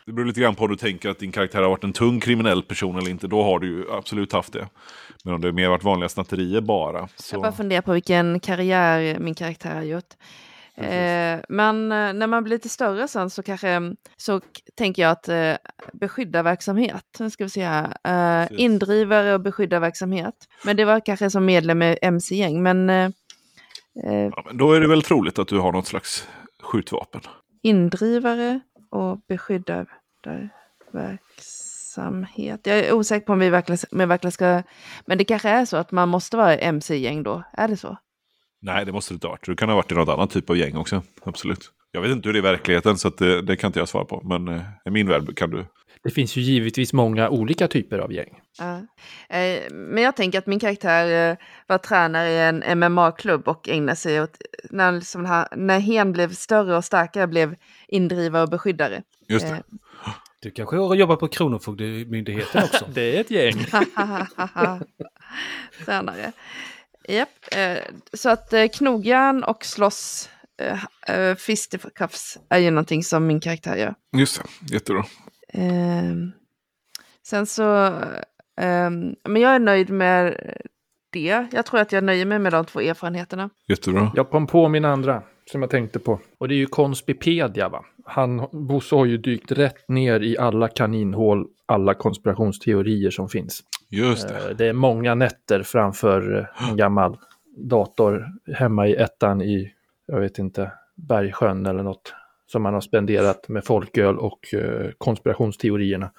B: Det beror lite grann på om du tänker att din karaktär har varit en tung kriminell person eller inte. Då har du ju absolut haft det. Men om det mer varit vanliga snatterier bara. Så...
D: Jag bara funderar på vilken karriär min karaktär har gjort. Eh, men eh, när man blir lite större sen så kanske så k- tänker jag att eh, beskyddarverksamhet, nu ska vi se här, eh, indrivare och beskyddarverksamhet. Men det var kanske som medlem i MC-gäng, men eh, eh,
B: Ja, men då är det väl troligt att du har något slags skjutvapen.
D: indrivare och beskyddarverksamhet. Jag är osäker på om vi verkligen, om jag verkligen ska, men det kanske är så att man måste vara MC-gäng då, är det så?
B: Nej, det måste det inte ha varit. Du kan ha varit i något annat typ av gäng också. Absolut. Jag vet inte hur det är i verkligheten, så att det, det kan inte jag svara på. Men eh, i min värld kan du.
C: Det finns ju givetvis många olika typer av gäng.
D: Ja. Eh, Men jag tänker att min karaktär eh, var tränare i en MMA-klubb och ägnade sig åt, när, liksom, han- när hen blev större och starkare blev indrivare och beskyddare.
B: Just
D: Eh,
B: det.
A: Du kanske har jobbat på Kronofogdemyndigheten också?
C: Det är ett gäng.
D: tränare. Japp, eh, så att eh, knogjärn och slåss, eh, eh, fisticuffs är ju någonting som min karaktär gör.
B: Just det. Jättebra.
D: Ehm, sen så, ehm, men jag är nöjd med det. Jag tror att jag nöjer mig med de två erfarenheterna.
B: Jättebra.
C: Jag kom på min andra som jag tänkte på. Och det är ju Conspipedia va. Han, Bosse har ju dykt rätt ner i alla kaninhål, alla konspirationsteorier som finns.
B: Just det.
C: Eh, Det är många nätter framför eh, en gammal dator hemma i ettan i, jag vet inte, Bergsjön eller något. Som man har spenderat med folköl och eh, konspirationsteorierna.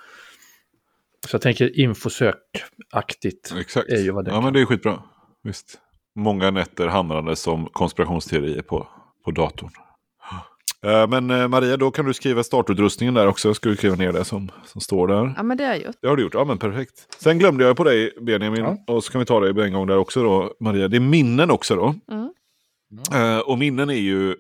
C: Så jag tänker infosökaktigt
B: Exakt.
C: är ju vad det
B: ja,
C: kan.
B: men det är skitbra. Visst. Många nätter hamnade som konspirationsteorier på, på datorn. Eh, Men eh, Maria, då kan du skriva startutrustningen där också. Ska du skriva ner det som, som står där?
D: Ja, men det har jag gjort.
B: Det har du gjort, ja men perfekt. Sen glömde jag på dig Benjamin,
C: Ja.
B: och så kan vi ta det en gång där också då, Maria. Det är minnen också då.
D: Mm.
B: Eh, och minnen är ju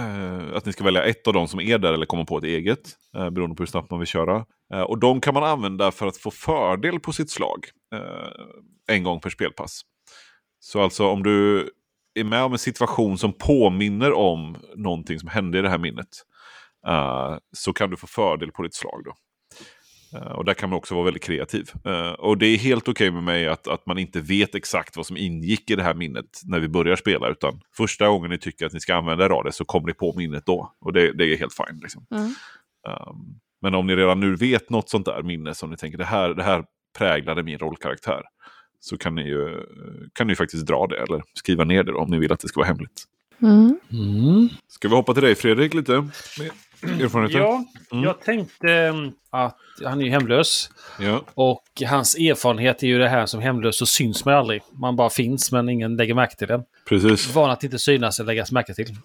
B: att ni ska välja ett av dem som är där eller kommer på ett eget, beroende på hur snabbt man vill köra. Eh, och de kan man använda för att få fördel på sitt slag eh, en gång per spelpass. Så alltså om du är med om en situation som påminner om någonting som hände i det här minnet, eh, så kan du få fördel på ditt slag då. Och där kan man också vara väldigt kreativ. Och det är helt okej med mig att, att man inte vet exakt vad som ingick i det här minnet när vi börjar spela. Utan första gången ni tycker att ni ska använda er av det så kommer ni på minnet då. Och det, det är helt fine. Liksom.
D: Mm.
B: Um, men om ni redan nu vet något sånt där minne som ni tänker det här, det här präglade min rollkaraktär. Så kan ni ju kan ni faktiskt dra det eller skriva ner det då, om ni vill att det ska vara hemligt.
D: Mm.
A: Mm.
B: Ska vi hoppa till dig Fredrik lite? Med erfarenheter?
A: Ja,
B: Mm.
A: jag tänkte mm, att han är ju hemlös.
B: ja.
A: Och hans erfarenhet är ju det här som hemlös så syns man aldrig. Man bara finns men ingen lägger märke till den.
B: Precis.
A: Van att inte synas eller läggas märke till.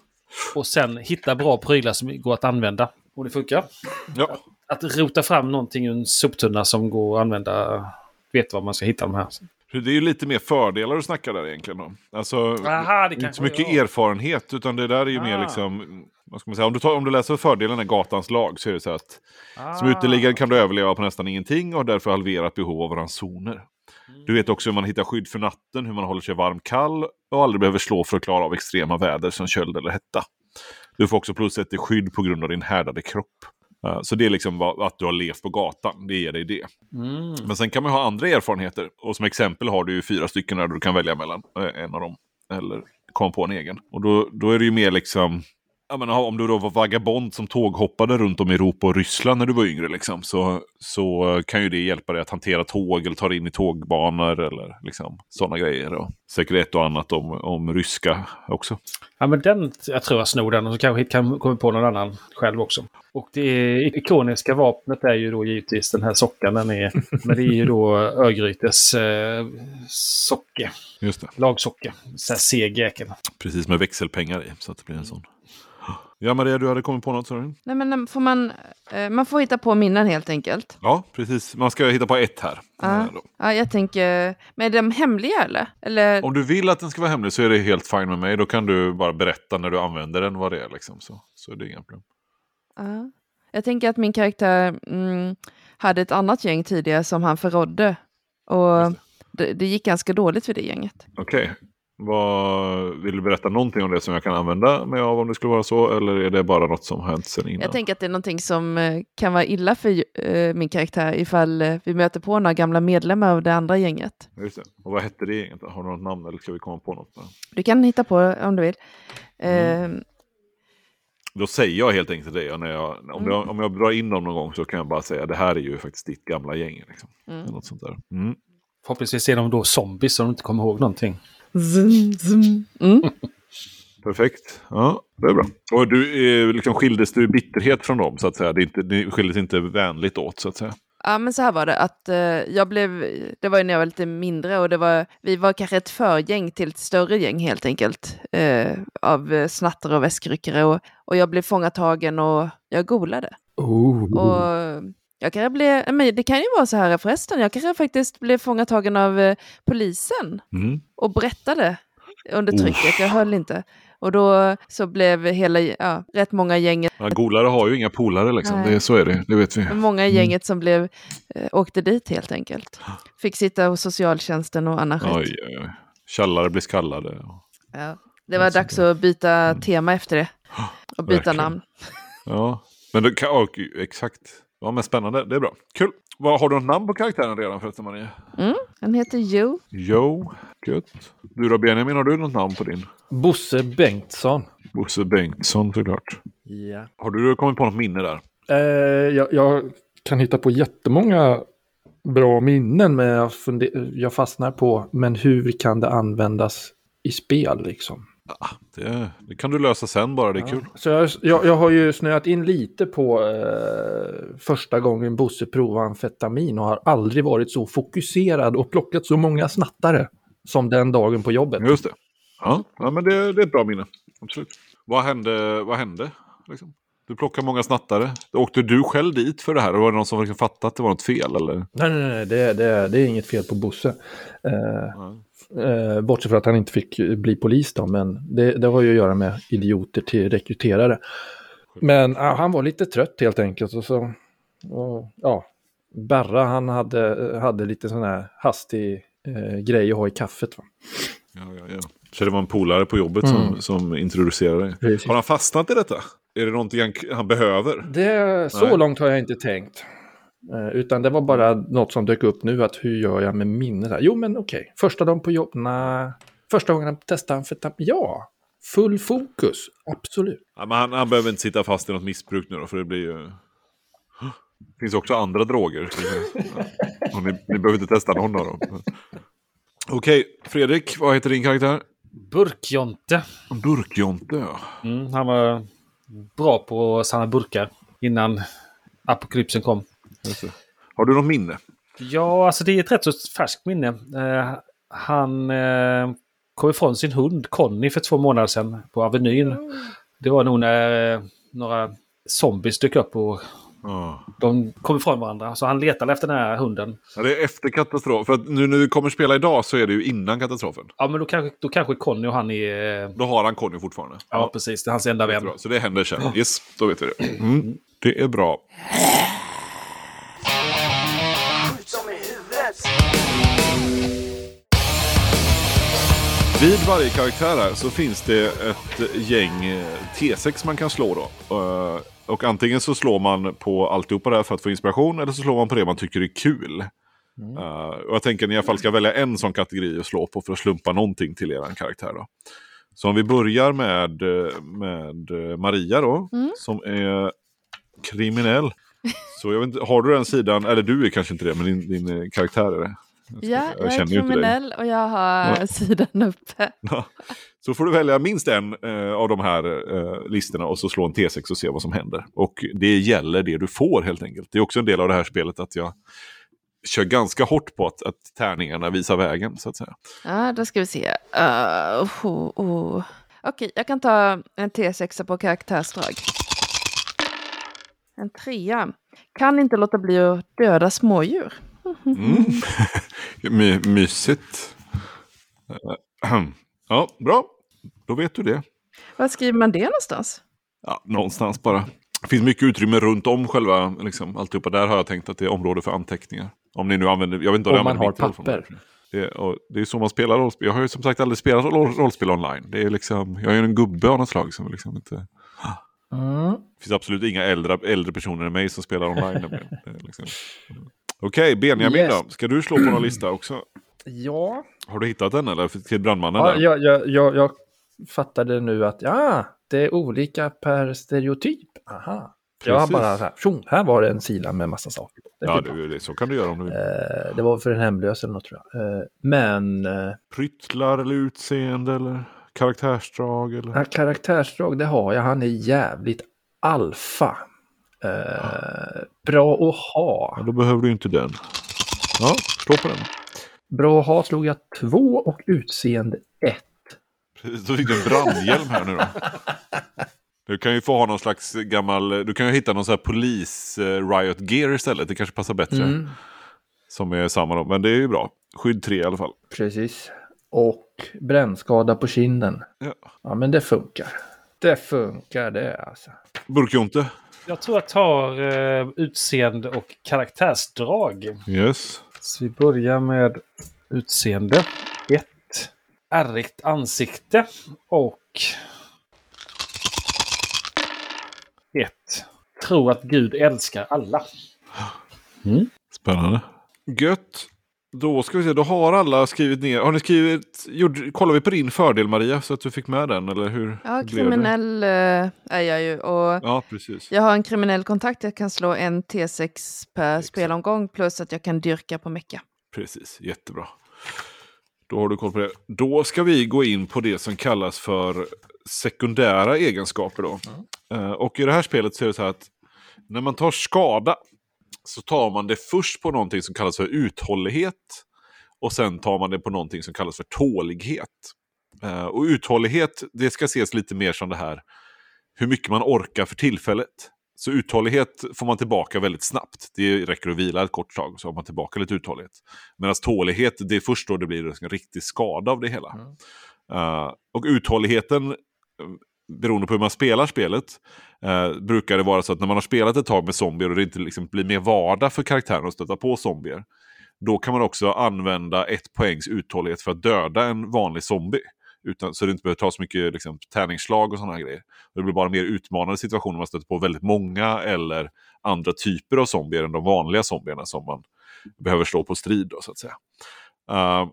A: Och sen hitta bra prylar som går att använda. Och det funkar.
B: Ja.
A: Att rota fram någonting ur en soptunna som går att använda. Vet var man ska hitta de här.
B: Det är ju lite mer fördelar att snacka där egentligen. Då. Alltså,
A: Aha, det
B: inte så mycket
A: jag-
B: erfarenhet, utan det där är ju mer
A: Ah.
B: liksom... Vad ska man säga? Om, du tar, om du läser fördelen i gatans lag så är det så att som
A: Ah.
B: uteliggare kan du överleva på nästan ingenting och har därför halverat behov av ransoner. Du vet också hur man hittar skydd för natten, hur man håller sig varm kall och aldrig behöver slå för att klara av extrema väder som köld eller hetta. Du får också plus ett i skydd på grund av din härdade kropp. Eh, Så det är liksom att du har levt på gatan, det ger dig det.
A: Mm.
B: Men sen kan man ha andra erfarenheter. Och som exempel har du ju fyra stycken där du kan välja mellan eh, en av dem. Eller komma på en egen. Och då, då är det ju mer liksom... Jag menar, om du då var vagabond som tåghoppade runt om i Europa och Ryssland när du var yngre, liksom, så, så kan ju det hjälpa dig att hantera tåg eller ta dig in i tågbanor eller liksom, sådana grejer. Och säkert ett och annat om, om ryska också.
A: Ja, men den, jag tror jag snor den och så kanske kan komma på någon annan själv också. Och det ikoniska vapnet är ju då givetvis den här sockan. Den är, men det är ju då Örgrytes eh, socke,
B: Just det.
A: lagsocke. Så här seg jäkel.
B: Precis med växelpengar i, så att det blir en sån. Ja, Maria, du hade kommit på något, sa du?
D: Nej, men får man, eh, man får hitta på minnen helt enkelt.
B: Ja, precis. Man ska hitta på ett här.
D: Ja. Ja, jag tänker, men är de hemliga eller? eller?
B: Om du vill att den ska vara hemlig så är det helt fine med mig. Då kan du bara berätta när du använder den vad det är. Liksom. Så, så är det inga problem.
D: Ja. Jag tänker att min karaktär mm, hade ett annat gäng tidigare som han förrådde. Och
B: Just
D: det, det gick ganska dåligt för det gänget.
B: Okej. Vad, vill du berätta någonting om det som jag kan använda mig av om det skulle vara så? Eller är det bara något som har hänt sen innan?
D: Jag tänker att det är någonting som eh, kan vara illa för eh, min karaktär ifall eh, vi möter på några gamla medlemmar av det andra gänget.
B: Just det. Och vad hette det gänget? Har du något namn eller ska vi komma på något?
D: Du kan hitta på om du vill.
B: Mm.
D: Eh,
B: Då säger jag helt enkelt det. När jag, om,
D: Mm.
B: jag, om jag drar in dem någon gång så kan jag bara säga det här är ju faktiskt ditt gamla gäng. Liksom.
D: Mm.
B: Eller Något sånt där. Mm.
A: Förhoppningsvis är de då zombies som de inte kommer ihåg någonting.
D: Zum, zum. Mm.
B: Perfekt. Ja, det är bra. Och du, eh, liksom, skildes du i bitterhet från dem så att säga? Det inte, ni skildes inte vänligt åt så att säga?
D: Ja, men så här var det att eh, jag blev, det var ju när jag var lite mindre och det var, vi var kanske ett förgäng till ett större gäng helt enkelt. Eh, av snattare och väskryckare och, och jag blev fångatagen och jag golade.
C: Oh.
D: Och jag kanske blev, men det kan ju vara så här förresten, jag kanske faktiskt blev fångatagen av eh, polisen
B: Mm.
D: och berättade under trycket, jag höll inte. Och då så blev hela, ja, rätt många gänget,
B: Ja, golare har ju inga polare liksom.
D: Nej.
B: Det, så är det, det vet vi.
D: många i gänget som blev, eh, åkte dit helt enkelt. Fick sitta hos socialtjänsten och annan skit.
B: Oj, oj, blir skallade.
D: Ja. Det var dags att byta tema efter det. Och byta
B: Verkligen.
D: namn.
B: Ja, men det kan, ja, exakt. Ja, men spännande. Det är bra. Kul. Vad, har du något namn på karaktären redan förresten, Maria?
D: Han heter Jo.
B: Jo, gött. Du då Benjamin, har du något namn på din?
C: Bosse Bengtsson.
B: Bosse Bengtsson såklart.
C: Ja.
B: Har du kommit på något minne där?
C: Eh, jag, jag kan hitta på jättemånga bra minnen, men jag, funder- jag fastnar på, men hur kan det användas i spel liksom?
B: Det, det kan du lösa sen bara, det är kul.
C: Så jag, jag, jag har ju snöat in lite på eh, första gången Bosse provade amfetamin och har aldrig varit så fokuserad och plockat så många snattare som den dagen på jobbet.
B: Just det. Ja, ja men det, det är ett bra minne. Absolut. Vad hände? Vad hände? Liksom? Du plockar många snattare. Åkte du själv dit för det här? Var det någon som liksom fattade att det var något fel? Eller?
C: Nej, nej, nej, det, det, det är inget fel på Bosse. Eh, eh, bortsett från att han inte fick bli polis då, men det, det har ju att göra med idioter till rekryterare. Men ja, han var lite trött helt enkelt. Och så, och, ja, Berra han hade, hade lite sån här hastig eh, grej att ha i kaffet. Va?
B: Ja, ja, ja. Så det var en polare på jobbet som, som introducerade dig. Har han fastnat i detta? Är det någonting han, han behöver?
C: Det, så
B: Nej.
C: långt har jag inte tänkt. Eh, utan det var bara något som dök upp nu, att hur gör jag med minnet? Jo, men okej. Första dagen på jobb? Nej. Första gången han testade amfetamin? Ja. Full fokus? Absolut.
B: Ja, men han, han behöver inte sitta fast i något missbruk nu då, för det blir ju... Det finns också andra droger. Ni, ni behöver inte testa någon av dem. Okej, Fredrik, vad heter din karaktär?
A: Burkjonte.
B: Burkjonte, ja.
A: Mm, han var bra på att samla burkar innan apokalypsen kom.
B: Har du något minne?
A: Ja, alltså det är ett rätt så färskt minne. Eh, han eh, kom ifrån sin hund Conny för två månader sedan på Avenyn. Det var nog när eh, några zombies dök upp och
B: Ja.
A: de kom ifrån varandra. Så han letade efter den här hunden.
B: Ja, det är efter katastrof. För att nu när vi kommer spela idag så är det ju innan katastrofen.
A: Ja, men då kanske, då kanske Conny och han är... eh,
B: Då har han Conny fortfarande.
A: Ja, precis. Det är hans enda vän.
B: Så det händer sen. Yes, då vet vi det. Mm. Det är bra. Vid varje karaktär här så finns det ett gäng eh, T6 man kan slå då. Och antingen så slår man på alltihopa där för att få inspiration eller så slår man på det man tycker är kul. Eh, och jag tänker att ni i alla fall ska välja en sån kategori att slå på för att slumpa någonting till er karaktär. Då. Så om vi börjar med, eh, med eh, Maria då, som är kriminell. Så jag vet inte, har du den sidan, eller du är kanske inte det, men din, din karaktär är det.
D: Ja, jag är
B: inte dig.
D: kriminell och jag har
B: Ja.
D: sidan uppe.
B: Ja. Så får du välja minst en eh, av de här eh, listorna och så slå en T6 och se vad som händer. Och det gäller det du får helt enkelt. Det är också en del av det här spelet att jag kör ganska hårt på att, att tärningarna visar vägen så att säga.
D: Ja, då ska vi se. Uh, oh, oh. Okej, jag kan ta en T6 på karaktärsdrag. En trea. Kan inte låta bli att döda smådjur.
B: Mm. My, mysigt. Eh, Ja, bra. Då vet du det.
D: Var skriver man det någonstans?
B: Ja, någonstans bara. Det finns mycket utrymme runt om själva liksom, alltihopa. Där har jag tänkt att det är område för anteckningar. Om ni nu använder, jag vet inte
C: Om
B: ni
C: man har papper.
B: Det, och det är så man spelar rollspel. Jag har ju som sagt aldrig spelat roll, rollspel online. Det är liksom, jag är ju en gubbe av något slag som liksom inte...
C: Mm.
B: Det finns absolut inga äldre, äldre personer än mig som spelar online. är liksom... Okej, Benjamin
C: Yes.
B: då? Ska du slå på någon lista också?
C: Ja,
B: Har du hittat den eller? Till brandmannen?
C: ja jag, jag, jag, jag fattade nu att ja, det är olika per stereotyp. Aha. Jag har bara så här, tjong, här var det en sida med massa saker. Det,
B: Ja,
C: man.
B: det, det, så kan du göra om du vill.
C: Eh, det var för en hemlös eller något tror jag. Eh, men eh,
B: Pryttlar eller utseende eller karaktärsdrag eller?
C: Ja, karaktärsdrag, det har jag. Han är jävligt alfa. Eh, bra att
B: Ja,
C: ha.
B: då behöver du inte den. Ja, slå på den.
C: Bra att ha slog jag två och utseende ett.
B: Precis, Då fick du en brandhjälm här nu då. Du kan ju få ha någon slags gammal, du kan ju hitta någon sån här polis eh, riot gear istället. Det kanske passar bättre.
C: Mm,
B: Som är samma då, men det är ju bra. Skydd 3 i alla fall.
C: precis. Och brännskada på kinden.
B: Ja.
C: Ja, men det funkar. Det funkar det alltså.
B: Burkjonte.
A: Jag tror jag tar eh, utseende och karaktärsdrag.
B: Yes.
A: Så vi börjar med utseende. Ett ärrigt ansikte och ett tror att Gud älskar alla.
B: Spännande. Gött. Då ska vi se, då har alla skrivit ner. Har ni skrivit, gjorde, kollar vi på din fördel Maria så att du fick med den eller hur?
D: Ja,
B: det?
D: kriminell eh, är jag ju. Och
B: Ja, precis.
D: jag har en kriminell kontakt. Jag kan slå en T6 per
B: Exakt.
D: spelomgång plus att jag kan dyrka på mecka.
B: Precis, jättebra. Då har du koll på det. Då ska vi gå in på det som kallas för sekundära egenskaper. Då. Eh, och i det här spelet så är det så här att när man tar skada så tar man det först på någonting som kallas för uthållighet. Och sen tar man det på någonting som kallas för tålighet. Eh, och uthållighet, det ska ses lite mer som det här hur mycket man orkar för tillfället. Så uthållighet får man tillbaka väldigt snabbt. Det räcker att vila ett kort tag så har man tillbaka lite uthållighet. Medan tålighet, det är först då det blir en riktig skada av det hela.
C: Mm.
B: Eh, och uthålligheten, beroende på hur man spelar spelet, eh, brukar det vara så att när man har spelat ett tag med zombier och det inte liksom blir mer vardag för karaktären att stöta på zombier, då kan man också använda ett poängs uthållighet för att döda en vanlig zombie. Utan, så det inte behöver ta så mycket liksom, tärningsslag och sådana grejer. Det blir bara mer utmanande situationer om man stöter på väldigt många eller andra typer av zombier än de vanliga zombierna som man behöver slå på strid. Då, så att säga. Uh,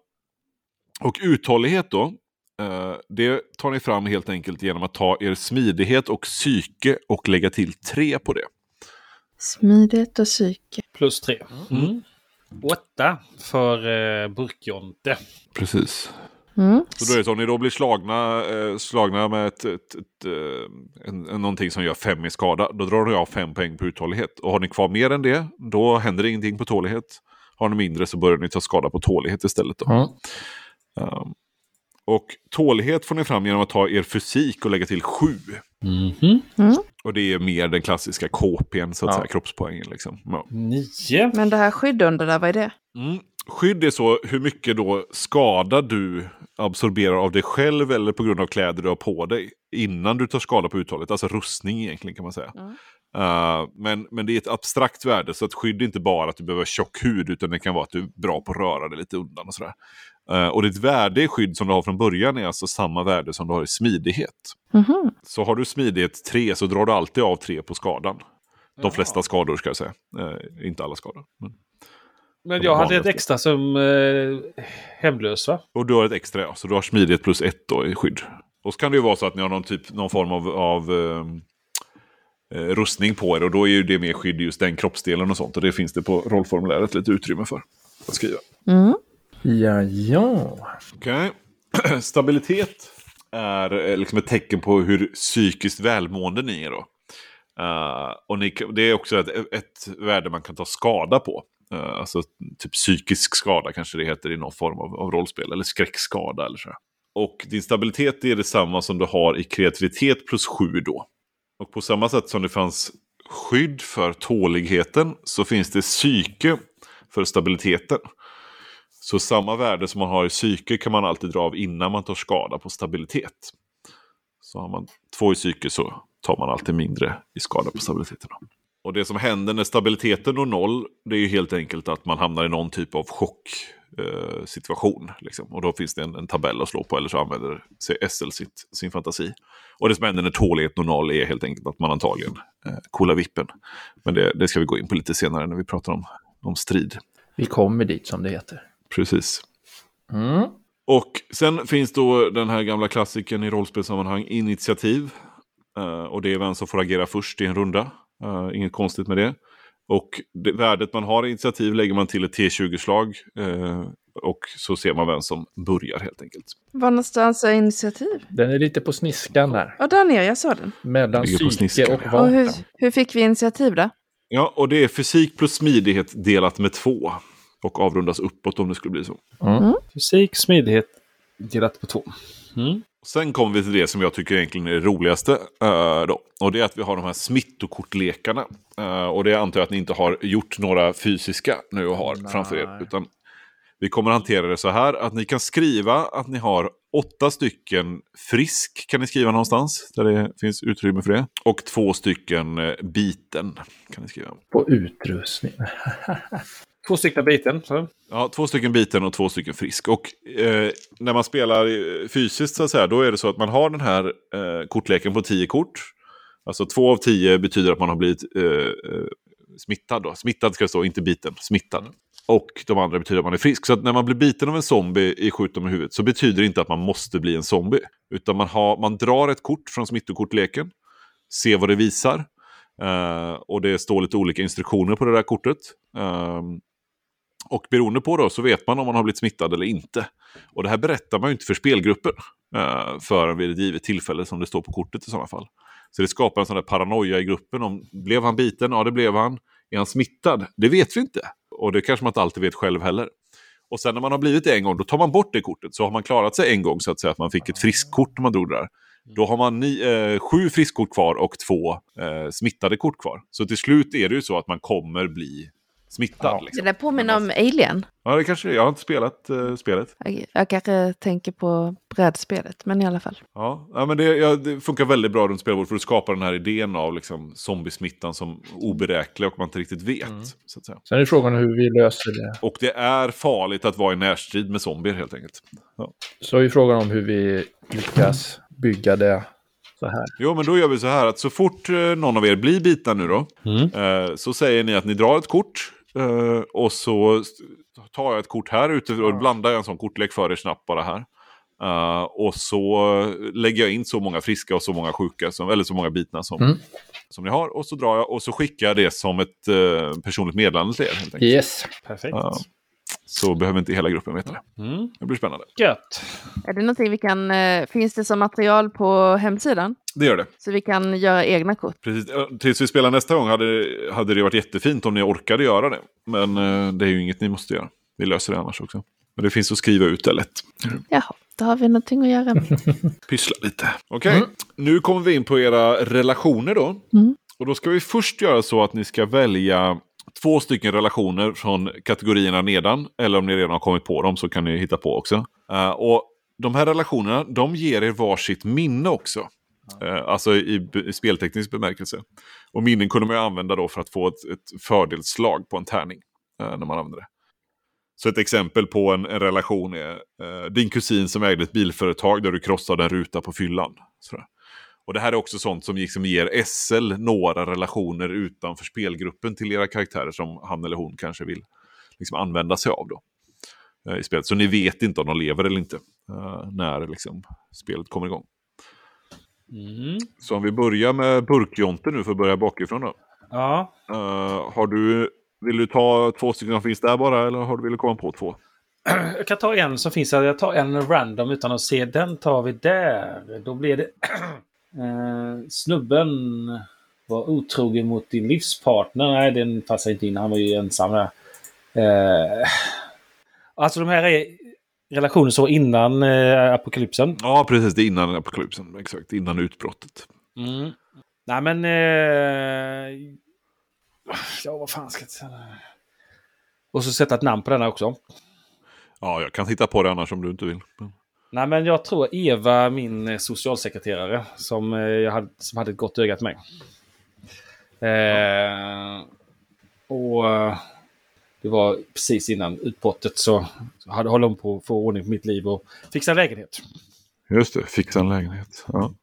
B: och uthållighet då, det tar ni fram helt enkelt genom att ta er smidighet och psyke och lägga till tre på det.
D: Smidighet och psyke.
A: Plus tre. Mm. Åtta för eh, burkjonte.
B: Precis.
D: Mm.
B: Så då är det så, om ni då blir slagna, eh, slagna med ett, ett, ett, eh, en, en, någonting som gör fem i skada, då drar ni av fem poäng på uthållighet. Och har ni kvar mer än det, då händer det ingenting på tålighet. Har ni mindre så börjar ni ta skada på tålighet istället. Då.
C: Mm.
B: Um, och tålighet får ni fram genom att ta er fysik och lägga till sju.
A: Mhm.
B: Och det är mer den klassiska KPn, så att
C: Ja.
B: säga, kroppspoängen. Liksom. Ja.
A: Nio.
D: Men det här skydd under där, vad är det?
B: Mm. Skydd är så hur mycket då skada du absorberar av dig själv eller på grund av kläder du har på dig innan du tar skada på uttalet. Alltså rustning egentligen kan man säga.
D: Mm.
B: Uh, men, men det är ett abstrakt värde så att skydd är inte bara att du behöver tjock hud utan det kan vara att du är bra på att röra dig lite undan och sådär. Uh, och ditt värde i skydd som du har från början är alltså samma värde som du har i smidighet.
D: Mhm.
B: Så har du smidighet 3 så drar du alltid av 3 på skadan. De flesta skador ska jag säga. Uh, inte alla skador. Men...
A: Men jag hade ett extra som eh, hemlös va?
B: Och du har ett extra, ja. Så du har smidighet plus ett då i skydd. Och så kan det ju vara så att ni har någon, typ, någon form av, av eh, rustning på er. Och då är ju det mer skydd i just den kroppsdelen och sånt. Och det finns det på rollformuläret lite utrymme för att skriva.
D: Mm.
C: Ja, ja.
B: Okej. Stabilitet är eh, liksom ett tecken på hur psykiskt välmående ni är då. Eh, och ni, det är också ett, ett värde man kan ta skada på. Eh, alltså typ psykisk skada kanske det heter i någon form av, av rollspel. Eller skräckskada eller så. Och din stabilitet är detsamma som du har i kreativitet plus sju då. Och på samma sätt som det fanns skydd för tåligheten så finns det psyke för stabiliteten. Så samma värde som man har i psyke kan man alltid dra av innan man tar skada på stabilitet. Så har man två i psyke så tar man alltid mindre i skada på stabiliteten. Och det som händer när stabiliteten når noll, det är ju helt enkelt att man hamnar i någon typ av chock. Eh, situation, liksom. Och då finns det en, en tabell att slå på, eller så använder sig SL sitt, sin fantasi. Och det som händer när tålighet når noll är helt enkelt att man antagligen eh, coolar vippen. Men det, det ska vi gå in på lite senare när vi pratar om, om strid.
C: Vi kommer dit som det heter.
B: Precis.
C: Mm.
B: Och sen finns då den här gamla klassiken i rollspelssammanhang, initiativ. Eh, och det är vem som får agera först i en runda. Eh, inget konstigt med det. Och det värdet man har i initiativ lägger man till ett T20-slag. eh, och så ser man vem som börjar helt enkelt.
D: Var någonstans är initiativ?
C: Den är lite på sniskan där.
D: Ja, där nere, jag såg den.
C: Mellan psyke och
D: Och
C: vapen.
D: hur, hur fick vi initiativ då?
B: Ja, och det är fysik plus smidighet delat med två. Och avrundas uppåt om det skulle bli så.
A: Fysik, smidighet delat på två. Mm.
B: Sen kommer vi till det som jag tycker egentligen är det roligaste. eh, då. Och det är att vi har de här smittokortlekarna. Eh, och det antar jag att ni inte har gjort några fysiska nu och har
C: Nej.
B: framför er. Utan vi kommer hantera det så här att ni kan skriva att ni har åtta stycken frisk. Kan ni skriva någonstans där det finns utrymme för det. Och två stycken eh, biten kan ni skriva.
C: På utrustning.
A: Två stycken biten. Så.
B: Ja, två stycken biten och två stycken frisk. Och eh, när man spelar eh, fysiskt så att säga, då är det så att man har den här eh, kortleken på tio kort. Alltså två av tio betyder att man har blivit eh, eh smittad. Då. Smittad ska det stå, inte biten. Smittad. Och de andra betyder att man är frisk. Så att när man blir biten av en zombie i sjukdom i huvudet så betyder det inte att man måste bli en zombie. Utan man, har, man drar ett kort från smittokortleken, ser vad det visar. Uh, och det står lite olika instruktioner på det där kortet. Ehm, och beroende på då så vet man om man har blivit smittad eller inte. Och det här berättar man ju inte för spelgruppen uh, förrän vid ett givet tillfälle som det står på kortet i sådana fall. Så det skapar en sån där paranoia i gruppen. om Blev han biten? Ja, det blev han. Är han smittad? Det vet vi inte. Och det kanske man inte alltid vet själv heller. Och sen när man har blivit det en gång, då tar man bort det kortet. Så har man klarat sig en gång så att säga, att man fick ett friskkort när man drog det där. Då har man ni, eh, sju friskkort kvar och två eh, smittade kort kvar. Så till slut är det ju så att man kommer bli smittad.
C: Ja.
D: Det
B: Liksom.
D: där påminner om Alien.
B: Ja, det kanske Jag har inte spelat eh, spelet.
D: Jag, jag kanske tänker på brädspelet, men i alla fall.
B: Ja, ja men det, ja, det funkar väldigt bra runt spelbordet för att skapa den här idén av liksom, zombiesmittan som oberäklig och man inte riktigt vet. Så att säga.
C: Sen är frågan hur vi löser det.
B: Och det är farligt att vara i närstrid med zombier helt enkelt. Ja.
C: Så är ju frågan om hur vi lyckas bygga det så här.
B: Jo, men då gör vi så här att så fort eh, någon av er blir bitna nu då, eh, så säger ni att ni drar ett kort eh, och så tar jag ett kort här ute och blandar jag en sån kortlek för er snabbt bara här. Eh, och så lägger jag in så många friska och så många sjuka, som, eller så många bitna som,
C: Mm.
B: som ni har. Och så drar jag och så skickar jag det som ett eh, personligt meddelande till er.
C: Yes.
A: Perfekt.
B: Så behöver inte hela gruppen veta det.
A: Mm.
B: Det blir spännande.
A: Gött.
D: Är det någonting vi kan... Eh, finns det som material på hemsidan?
B: Det gör det.
D: Så vi kan göra egna kort?
B: Precis. Tills vi spelar nästa gång hade, hade det varit jättefint om ni orkade göra det. Men eh, det är ju inget ni måste göra. Vi löser det annars också. Men det finns att skriva ut det lätt.
D: Jaha, då har vi någonting att göra.
B: Pyssla lite. Okej, nu kommer vi in på era relationer då.
D: Mm.
B: Och då ska vi först göra så att ni ska välja två stycken relationer från kategorierna nedan. Eller om ni redan har kommit på dem så kan ni hitta på också. Eh, och de här relationerna, de ger er varsitt minne också. Eh, alltså i, i spelteknisk bemärkelse. Och minnen kunde man ju använda då för att få ett, ett fördelsslag på en tärning. eh, när man använder det. Så ett exempel på en, en relation är din kusin som ägde ett bilföretag där du krossade en ruta på fyllan. Sådär. Och det här är också sånt som liksom ger SL några relationer utanför spelgruppen till era karaktärer som han eller hon kanske vill liksom använda sig av då. eh, I spelet. Så ni vet inte om de lever eller inte eh, när liksom, spelet kommer igång.
A: Mm.
B: Så om vi börjar med Burkjonte nu för att börja bakifrån då.
A: Ja.
B: Eh, har du, vill du ta två stycken som finns där bara eller har du vill du komma på två?
A: Jag kan ta en som finns här. Jag tar en random utan att se. Den tar vi där. Då blir det... eh, snubben var otrogen mot din livspartner. Nej, den passar inte in. Han var ju ensam där. Eh, alltså de här är relationer så innan eh, apokalypsen.
B: Ja, precis. Det är innan apokalypsen. Exakt, innan utbrottet.
A: Mm. Nej men... Eh... Ja, vad fan ska jag säga? Och så sätta ett namn på denna också.
B: Ja, jag kan hitta på det annars om du inte vill. Men-
A: Nej men jag tror Eva, min eh, socialsekreterare, som, eh, jag hade, som hade ett gott öga till mig. Eh, och eh, det var precis innan utbrottet så så hade, höll hon på att få ordning på mitt liv och fixa en lägenhet.
B: Just det, fixa en lägenhet. Ja.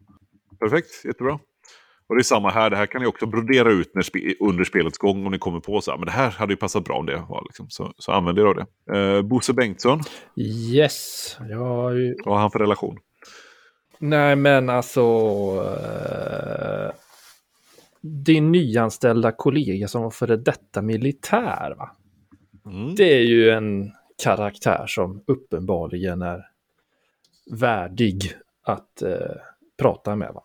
B: Perfekt, jättebra. Och det är samma här, det här kan ni också brodera ut när spe under spelets gång om ni kommer på så här, men det här hade ju passat bra om det var liksom. Så, så använd er av det. Eh, Bosse Bengtsson,
C: Yes. Jag
B: vad har han för relation?
C: Nej, men alltså... Eh, din nyanställda kollega som var före detta militär, va?
B: Mm.
C: Det är ju en karaktär som uppenbarligen är värdig att eh, prata med, va?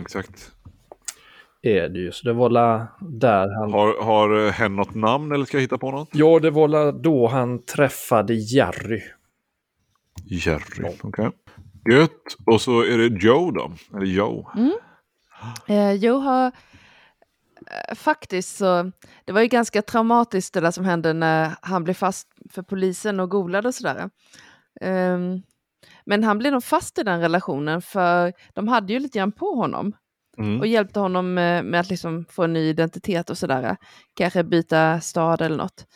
B: Exakt.
C: Är det ju. Så det var la där han...
B: Har, har eh, hen något namn eller ska jag hitta på något?
C: Ja, det var la då han träffade Jerry.
B: Jerry. Okej. Gött. Och så är det Joe då. Eller Joe.
D: Eh, jo, har... eh, Faktiskt så, det var ju ganska traumatiskt det där som hände när han blev fast för polisen och golade och sådär. Ehm, men han blev nog fast i den relationen för de hade ju lite grann på honom
B: Mm.
D: och hjälpte honom med, att liksom få en ny identitet och sådär. Kanske byta stad eller något.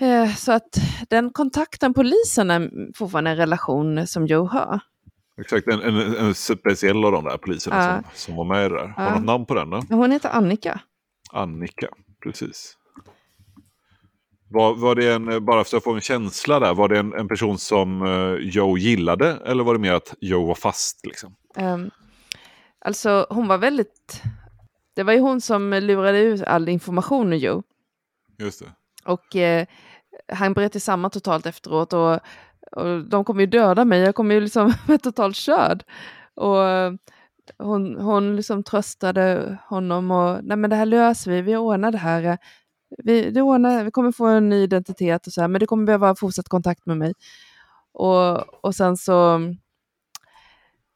D: Eh, Så att den kontakten polisen är fortfarande en relation som Joe har.
B: Exakt, en, en, en speciell av de där poliserna
D: Ja.
B: som, som var med där. Har
D: Ja.
B: något namn på den då?
D: Hon heter Annika.
B: Annika, precis. Var, var det en, bara för att få en känsla där, var det en, en person som uh, Joe gillade eller var det mer att Joe var fast? Liksom?
D: Um, alltså hon var väldigt... Det var ju hon som lurade ut all information ur Joe.
B: Just det.
D: Och eh, han bröt ju samman totalt efteråt och, och de kommer ju döda mig. Jag kommer ju liksom vara totalt körd. Och eh, hon, hon liksom tröstade honom och nej men det här löser vi, vi ordnar det här. Vi, det ordnar, vi kommer få en ny identitet och så här, men det kommer behöva fortsatt kontakt med mig. Och, och sen så,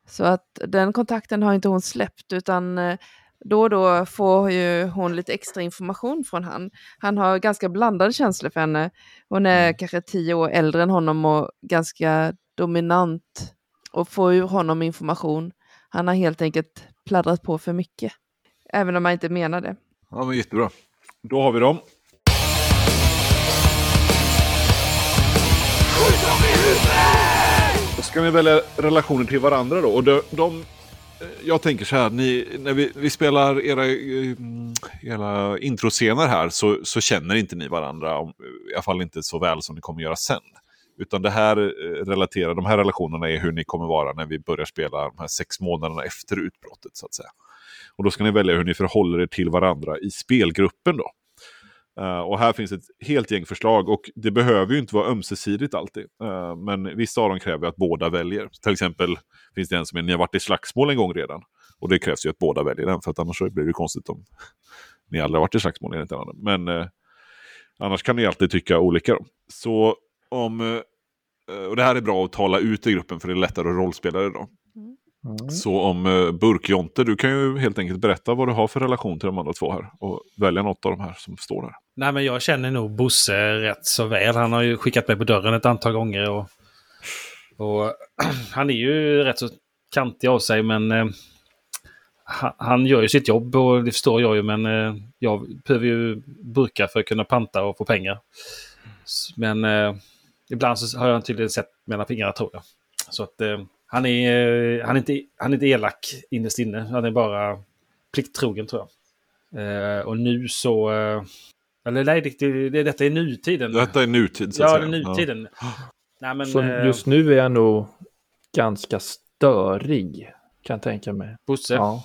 D: så att den kontakten har inte hon släppt utan eh, då och då får ju hon lite extra information från han. Han har ganska blandade känslor för henne. Hon är
B: Mm.
D: kanske tio år äldre än honom och ganska dominant och får ur honom information. Han har helt enkelt pladdrat på för mycket. Även om man inte menar det.
B: Ja, men jättebra. Då har vi dem. Då ska ni välja relationer till varandra då. Och de, de, eh, jag tänker så här, ni, när vi, vi spelar era, eh, mm, era introscener här så, så känner inte ni varandra, om- i alla fall inte så väl som ni kommer göra sen. Utan det här eh, relaterar, de här relationerna är hur ni kommer vara när vi börjar spela de här sex månaderna efter utbrottet så att säga. Och då ska ni välja hur ni förhåller er till varandra i spelgruppen då. Uh, och här finns ett helt gäng förslag och det behöver ju inte vara ömsesidigt alltid. Uh, men vissa av dem kräver att båda väljer. Till exempel finns det en som är ni har varit i slagsmål en gång redan. Och det krävs ju att båda väljer den för att annars blir det konstigt om ni aldrig har varit i slagsmål enligt varandra. Men uh, annars kan ni alltid tycka olika. Då. Så om, och det här är bra att tala ut i gruppen för det är lättare att rollspela det då. Så om uh, Burkjonte, du kan ju helt enkelt berätta vad du har för relation till de andra två här. Och välja något av de här som står där.
A: Nej, men jag känner nog Bosse rätt så väl. Han har ju skickat mig på dörren ett antal gånger. Och, och han är ju rätt så kantig av sig, men eh, han, gör ju sitt jobb och det förstår jag ju. Men eh, jag behöver ju burka för att kunna panta och få pengar. Men eh, ibland så har jag tydligen sett mellan fingrarna tror jag. Så att eh, han, är, eh, han, är inte, han är inte elak innerst inne. Han är bara plikttrogen tror jag. Eh, och nu så... Eh, eller nej, det, det, det, detta är nutiden.
B: Detta är nutid så att
A: ja,
B: säga.
A: det är nutiden. Nej, men,
C: Så
A: eh,
C: just nu är jag nog ganska störig, kan jag tänka mig.
A: Bosse.
C: Ja.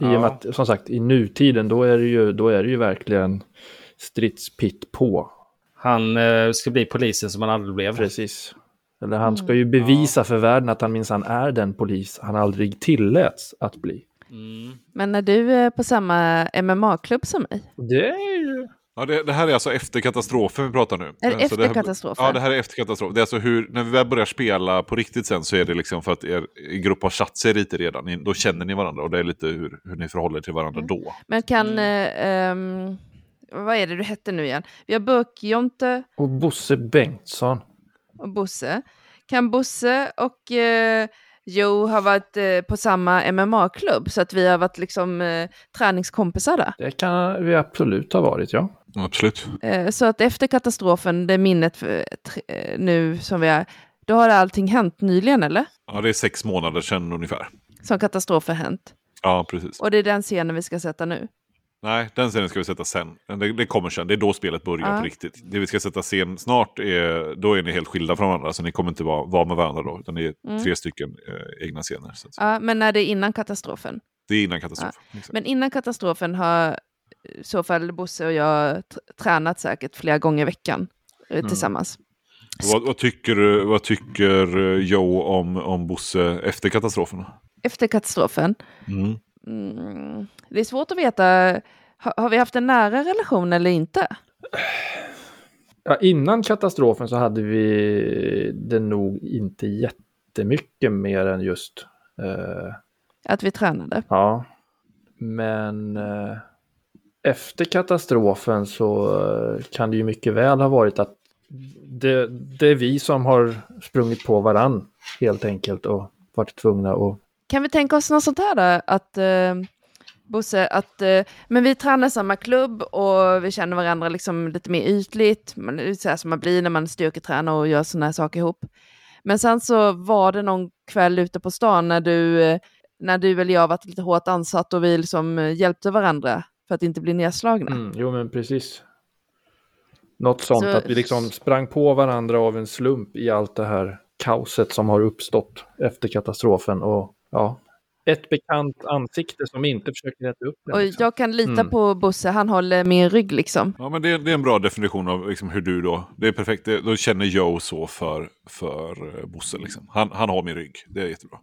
C: I och
A: Ja.
C: med att, som sagt, i nutiden då är det ju, då är det ju verkligen stridspitt på.
A: Han eh, ska bli polisen som han aldrig blev.
C: Precis. Eller han ska ju bevisa för världen att han minsann är den polis han aldrig tilläts att bli.
A: Mm.
D: Men när du är på samma MMA-klubb som mig,
C: Det är ju...
B: Ja, det, det här är alltså efter katastrofen vi pratar nu.
D: Är det
B: Eh, så
D: efter
B: här-
D: katastrofen?
B: Ja, det här är efter katastrofen. Det är alltså hur, när vi väl börjar spela på riktigt sen så är det liksom för att er, er grupp har satt sig lite redan. Ni, då känner ni varandra och det är lite hur, hur ni förhåller er till varandra
D: Mm.
B: då.
D: Men kan...
A: Mm.
D: Eh, ehm, vad är det du hette nu igen? Vi har Burk-Jonte
C: Och Bosse Bengtsson.
D: Och Bosse. Kan Bosse och eh, Joe ha varit eh, på samma MMA-klubb så att vi har varit liksom eh, träningskompisar där?
C: Det kan vi absolut ha varit, ja.
B: Absolut.
D: Eh, så att efter katastrofen, det minnet för, tre, eh, nu som vi är, då har allting hänt nyligen eller?
B: Ja, det är sex månader sedan ungefär.
D: Som katastrofen hänt.
B: Ja, precis.
D: Och det är den scenen vi ska sätta nu.
B: Nej, den scenen ska vi sätta sen. Det, det kommer sen. Det är då spelet börjar
D: Ja.
B: på riktigt. Det vi ska sätta scen snart, är, då är ni helt skilda från varandra. Så ni kommer inte vara, vara med varandra då. Utan det är
D: Mm.
B: tre stycken eh, egna scener. Så.
D: Ja, men när det är innan katastrofen.
B: Det är innan katastrofen. Exakt.
D: Men innan katastrofen har i så fall Bosse och jag tr- tränat säkert flera gånger i veckan eh,
C: Mm.
D: tillsammans.
B: Vad, vad, tycker, vad tycker eh, Joe om, om Bosse efter katastrofen?
D: Efter katastrofen,
B: Mm.
D: Mm, det är svårt att veta, har, har vi haft en nära relation eller inte?
C: ja. Innan katastrofen så hade vi det nog inte jättemycket mer än just... Eh,
D: Att vi tränade?
C: ja. Men eh, efter katastrofen så eh, kan det ju mycket väl ha varit att det, det är vi som har sprungit på varann helt enkelt och varit tvungna att
D: Kan vi tänka oss något sånt här då? Att eh, Bosse, att eh, men vi tränar samma klubb och vi känner varandra liksom lite mer ytligt. Man, så här som man blir när man styrketränar och gör sådana här saker ihop. Men sen så var det någon kväll ute på stan när du, eh, när du eller jag varit lite hårt ansatt och vi liksom eh, hjälpte varandra för att inte bli nedslagna.
C: Mm, jo men precis. Något sånt,
D: Så-
C: att vi liksom sprang på varandra av en slump i allt det här kaoset som har uppstått efter katastrofen. Och ja, ett bekant ansikte som inte försöker rätta upp det.
D: Och
C: liksom.
D: jag kan lita
C: Mm.
D: på Bosse, han håller min rygg liksom.
B: Ja, men det, det är en bra definition av liksom hur du då... Det är perfekt. Det, då känner Joe så för, för eh, Bosse. Liksom. Han, han har min rygg. Det är jättebra.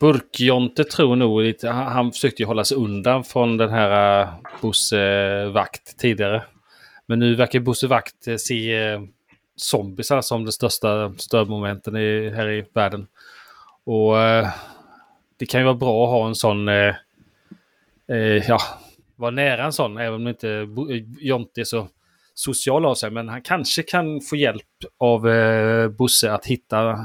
A: Burkjonte tror nog lite, han, han försökte ju hålla sig undan från den här uh, Bosse Vakt tidigare. Men nu verkar Bosse Vakt eh, se uh, zombisar som det största störmomenten i, här i världen. Och eh, det kan ju vara bra att ha en sån, eh, eh, ja, vara nära en sån, även om inte eh, Jonte är så social av sig. Men han kanske kan få hjälp av eh, Bosse att hitta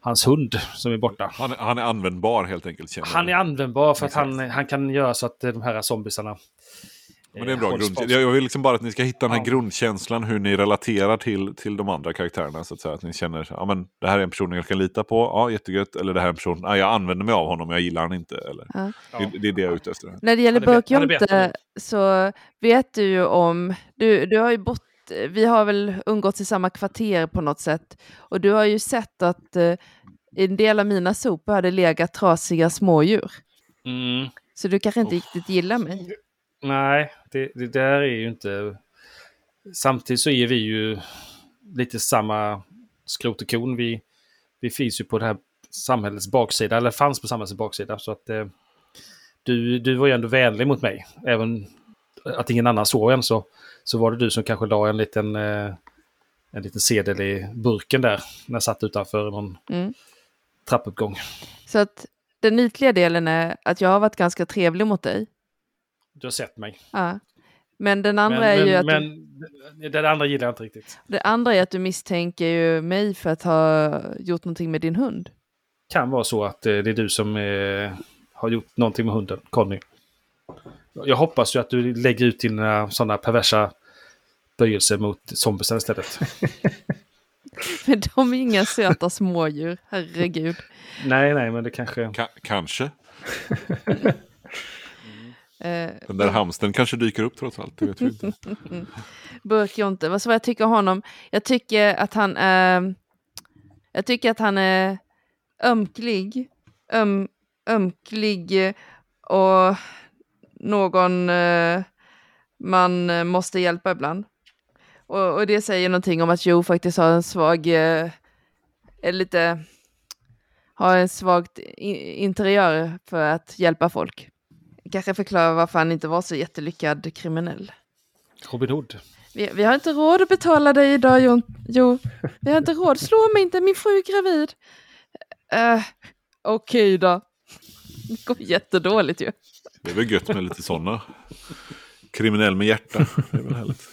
A: hans hund som är borta.
B: Han, är- han är användbar helt enkelt.
A: Han är användbar för att han, han kan göra så att de här zombisarna...
B: Men det är en bra
A: hålls
B: grund. Jag, vill liksom bara att ni ska hitta den här
A: Ja.
B: grundkänslan hur ni relaterar till, till de andra karaktärerna. Så att, säga. att ni känner ja, men det här är en person jag kan lita på, ja jättegött. Eller det här är en person, ja, jag använder mig av honom, jag gillar han inte. Eller,
D: Ja.
B: det, det är det jag är ute efter.
D: När det gäller
A: bättre
D: så vet du ju om, du, du har ju bott, vi har väl umgåtts i samma kvarter på något sätt och du har ju sett att eh, en del av mina sopor hade legat trasiga smådjur.
A: Mm,
D: Så du kanske inte
A: Uff.
D: riktigt gillar mig.
A: Nej, det, det där är ju inte... Samtidigt så är vi ju lite samma skrot och korn. Vi, vi finns ju på det här samhällets baksida, eller fanns på samhällets baksida. Så att eh, du, du var ju ändå vänlig mot mig. Även att ingen annan såg en så, så var det du som kanske la en liten, eh, en liten sedel i burken där. När jag satt utanför någon
D: Mm.
A: trappuppgång.
D: Så att den ytliga delen är att jag har varit ganska trevlig mot dig.
A: Du har sett mig.
D: Ja. Men den andra
A: men,
D: är ju
A: men,
D: att
A: men det andra gillar jag inte riktigt.
D: det andra är att du misstänker ju mig för att ha gjort någonting med din hund.
A: kan vara så att eh, det är du som eh, har gjort någonting med hunden, Conny. Jag hoppas ju att du lägger ut dina sådana perversa böjelser mot zombisen istället.
D: Men de är inga söta smådjur, herregud.
A: nej, nej, men det kanske...
B: Ka- kanske.
D: Eh,
B: Den där hamsten kanske dyker upp trots allt. Det vet vi inte.
D: Burkjonte, vad så vad jag tycker om honom? Jag tycker att han är... Jag tycker att han är ömklig. Öm, ömklig och någon eh, man eh, måste hjälpa ibland. Och, och det säger någonting om att Joe faktiskt har en svag... Eh, lite... Har en svagt interiör för att hjälpa folk. Kanske förklara varför han inte var så jättelyckad kriminell.
A: Robin Hood.
D: Vi, vi har inte råd att betala dig idag, Jon. Jo, vi har inte råd. Slå mig inte, min fru är gravid. Uh, Okej då. Det går jättedåligt ju.
B: Det är väl gött med lite sådana. Kriminell med hjärta. Det är väl härligt.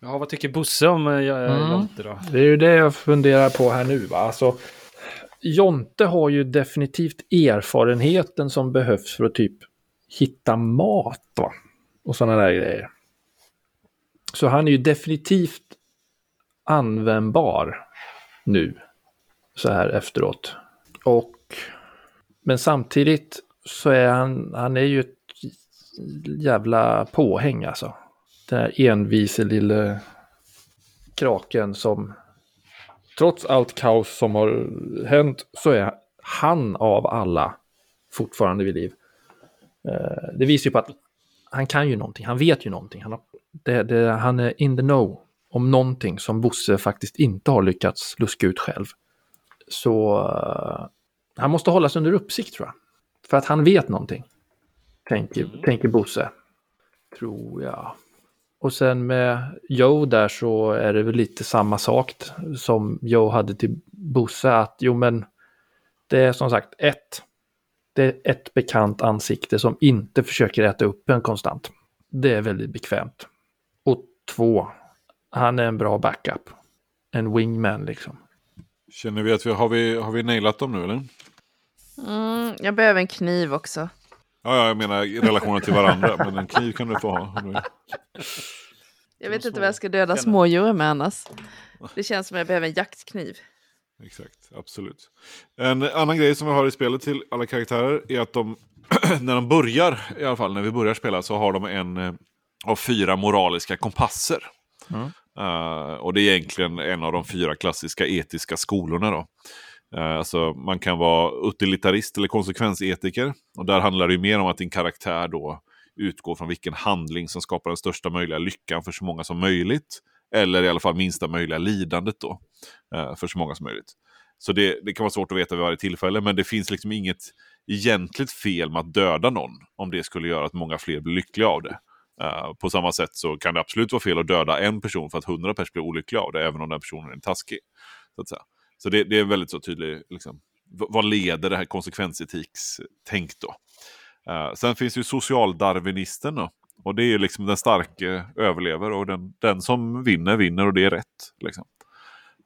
A: Ja, vad tycker Bosse om eh,
C: Mm.
A: Jonte då?
C: Det är ju det jag funderar på här nu. Va? Alltså, Jonte har ju definitivt erfarenheten som behövs för att typ hitta mat va? och sådana där grejer. Så han är ju definitivt användbar nu så här efteråt. Och men samtidigt så är han, han är ju ett jävla påhäng alltså. Den här envise lille kraken som trots allt kaos som har hänt så är han av alla fortfarande vid liv. Eh, det visar ju på att han kan ju någonting, han vet ju någonting. Han, har, det, det, han är in the know om någonting som Bosse faktiskt inte har lyckats luska ut själv. Så eh, han måste hållas under uppsikt tror jag. För att han vet någonting. Tänker, tänker Bosse. Tror jag. Och sen med Joe där så är det väl lite samma sak som Joe hade till Bosse. Att jo men det är som sagt ett. Det är ett bekant ansikte som inte försöker äta upp en konstant. Det är väldigt bekvämt. Och två. Han är en bra backup. En wingman liksom.
B: Känner vi att vi har, vi har vi nailat dem nu eller?
D: Mm, jag behöver en kniv också.
B: Ja, ja, jag menar i relationen till varandra. men en kniv kan du få ha.
D: Jag vet inte vad jag ska döda smådjur med annars. Det känns som jag behöver en jaktkniv.
B: Exakt, absolut. En annan grej som vi har i spelet till alla karaktärer är att de, när de börjar, i alla fall när vi börjar spela, så har de en eh, av fyra moraliska kompasser.
C: Mm.
B: Eh, och det är egentligen en av de fyra klassiska etiska skolorna. Då. Eh, alltså, man kan vara utilitarist eller konsekvensetiker. Och där handlar det mer om att din karaktär då utgår från vilken handling som skapar den största möjliga lyckan för så många som möjligt. Eller i alla fall minsta möjliga lidandet då, Eh, för så många som möjligt. Så det, det kan vara svårt att veta vid varje tillfälle, men det finns liksom inget egentligt fel med att döda någon om det skulle göra att många fler blir lyckliga av det. Uh, på samma sätt så kan det absolut vara fel att döda en person för att hundra personer blir olyckliga av det, även om den personen är taskig. Så, att säga. så det, det är väldigt så tydligt, liksom, vad leder det här konsekvensetikstänk då? Uh, sen finns ju socialdarwinisten då. Och det är ju liksom den starke överlever och den, den som vinner vinner och det är rätt. Liksom.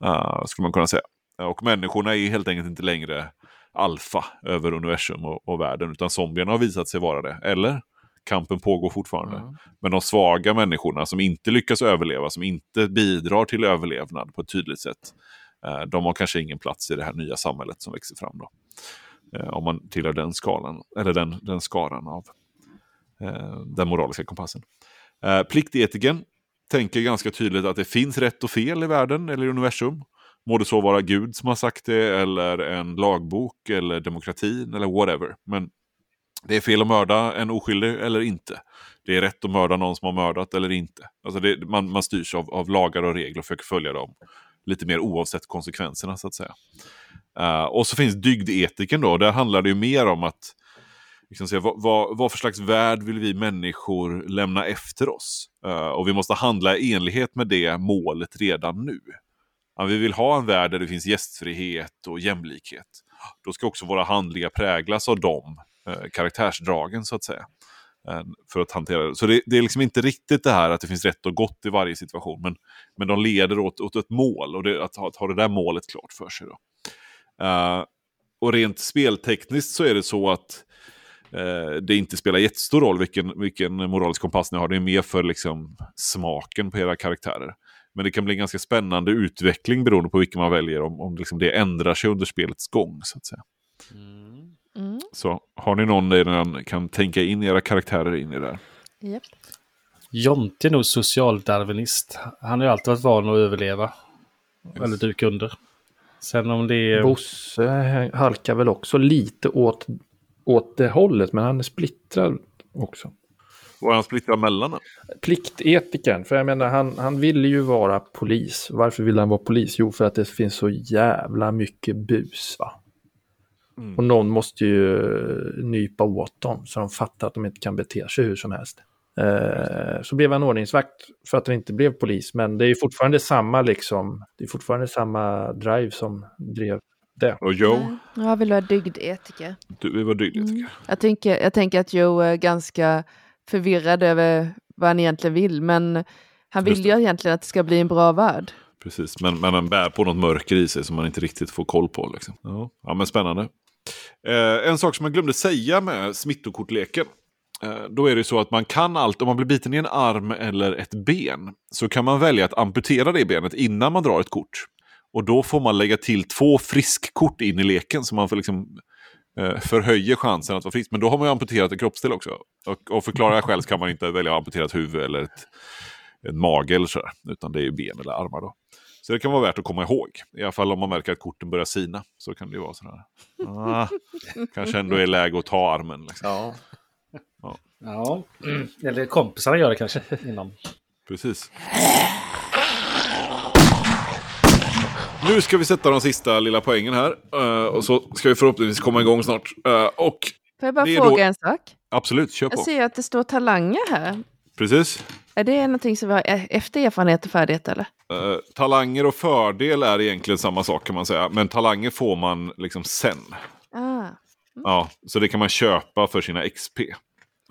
B: Eh, skulle man kunna säga. Och människorna är helt enkelt inte längre alfa över universum och, och världen, utan zombierna har visat sig vara det. Eller? Kampen pågår fortfarande.
C: Mm.
B: Men de svaga människorna som inte lyckas överleva, som inte bidrar till överlevnad på ett tydligt sätt, eh, de har kanske ingen plats i det här nya samhället som växer fram. Då. Eh, om man tillhör den skalan, eller den, den skaran av eh, den moraliska kompassen. Eh, pliktetikern tänker ganska tydligt att det finns rätt och fel i världen eller i universum. Må det så vara Gud som har sagt det, eller en lagbok, eller demokratin, eller whatever. Men det är fel att mörda en oskyldig eller inte. Det är rätt att mörda någon som har mördat eller inte. Alltså det, man, man styrs av, av lagar och regler och försöker följa dem. Lite mer oavsett konsekvenserna så att säga. Uh, och så finns dygdetiken då. Där handlar det ju mer om att liksom säga, vad, vad, vad för slags värld vill vi människor lämna efter oss? Uh, och vi måste handla i enlighet med det målet redan nu. Om vi vill ha en värld där det finns gästfrihet och jämlikhet. Då ska också våra handlingar präglas av de uh, eh, karaktärsdragen så att säga. Eh, för att hantera det. Så det, det är liksom inte riktigt det här att det finns rätt och gott i varje situation. Men, men de leder åt, åt ett mål och det, att, ha, att ha det där målet klart för sig. Då. Och rent speltekniskt så är det så att det inte spelar jättestor roll vilken, vilken moralisk kompass ni har. Det är mer för liksom, smaken på era karaktärer. Men det kan bli en ganska spännande utveckling beroende på vilken man väljer. Om, om liksom det ändrar sig under spelets gång. så att säga.
D: Mm.
B: Så har ni någon där ni kan tänka in era karaktärer in i det här?
D: Japp.
A: Jonte är nog socialdarwinist. Han har ju alltid varit van att överleva. Eller duka under. Sen om det är...
C: Bosse halkar väl också lite åt, åt det hållet, men han är splittrad också.
B: Vad är han splittrad mellan? då?
C: Pliktetikern, för jag menar han, han ville ju vara polis. Varför ville han vara polis? Jo, för att det finns så jävla mycket bus. Va?
B: Mm.
C: Och någon måste ju nypa åt dem så de fattar att de inte kan bete sig hur som helst. Eh, så blev han ordningsvakt för att han inte blev polis, men det är ju fortfarande samma liksom, det är fortfarande samma drive som drev det.
B: Och Joe,
D: Jag vill vara dygdetiker.
B: du, vi var dygdiga
D: Mm.
B: jag.
D: Tänker, jag tänker att Joe är ganska förvirrad över vad han egentligen vill, men han vill ju egentligen att det ska bli en bra värld.
B: Precis, men, men han bär på något mörker i sig som man inte riktigt får koll på. Liksom. Ja. ja, men spännande. Eh, en sak som jag glömde säga med smittokortleken. Eh, då är det så att man kan allt, om man blir biten i en arm eller ett ben, så kan man välja att amputera det benet innan man drar ett kort. Och då får man lägga till två friskkort in i leken, så man får liksom eh, förhöjer chansen att vara frisk. Men då har man ju amputerat en kroppsdel också. Och, och förklarar jag själv så kan man inte välja att amputera ett huvud eller ett, en mage eller sådär. Utan det är ju ben eller armar då. Så det kan vara värt att komma ihåg. I alla fall om man märker att korten börjar sina. Så kan det ju vara sådär. Ah, kanske ändå är läge att ta armen. Liksom.
C: Ja.
A: Ja, eller kompisarna gör det kanske innan.
B: Precis. Nu ska vi sätta de sista lilla poängen här. eh, och så ska vi förhoppningsvis komma igång snart. Eh, och
D: Får jag bara fråga
B: då-
D: en sak?
B: absolut, kör
D: Jag
B: på.
D: ser att det står talanger här.
B: Precis.
D: Är det någonting som vi har e- efter erfarenhet och färdighet eller?
B: Eh, talanger och fördel är egentligen samma sak kan man säga. Men talanger får man liksom sen.
D: Ah.
B: Ja, så det kan man köpa för sina XP.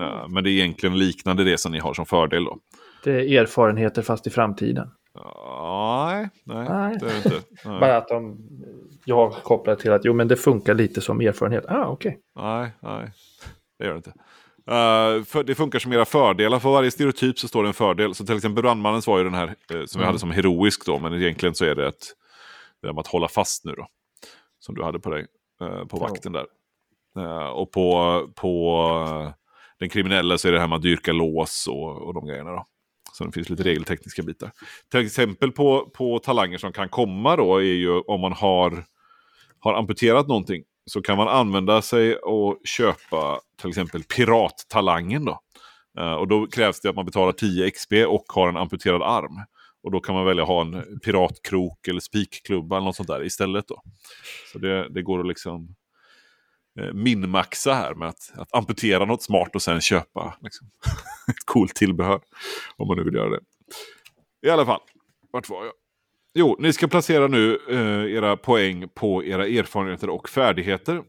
B: Eh, men det är egentligen liknande det som ni har som fördel då.
C: Det är erfarenheter fast i framtiden.
B: Nej, nej,
C: Nej.
B: det är det inte. Nej,
C: Bara att de, jag kopplar till att jo men det funkar lite som erfarenhet. Ah, okej.
B: nej, nej, det gör det inte. Eh, för det funkar som era fördelar. För varje stereotyp så står det en fördel. Så till exempel brandmannens var ju den här eh, som vi hade som heroisk då. Men egentligen så är det ett, det där med att hålla fast nu då. Som du hade på dig, eh, på vakten där. Och på, på den kriminella så är det här med att dyrka lås och, och de grejerna då. Så det finns lite regeltekniska bitar. Till exempel på, på talanger som kan komma då är ju om man har, har amputerat någonting. Så kan man använda sig och köpa till exempel pirattalangen då. Eh, och då krävs det att man betalar 10 XP och har en amputerad arm. Och då kan man välja att ha en piratkrok eller spikklubba eller något sånt där istället. Då. Så det, det går att liksom minmaxa här med att, att amputera något smart och sen köpa liksom, ett coolt tillbehör. Om man nu vill göra det. I alla fall, vart var jag? Jo, ni ska placera nu eh, era poäng på era erfarenheter och färdigheter.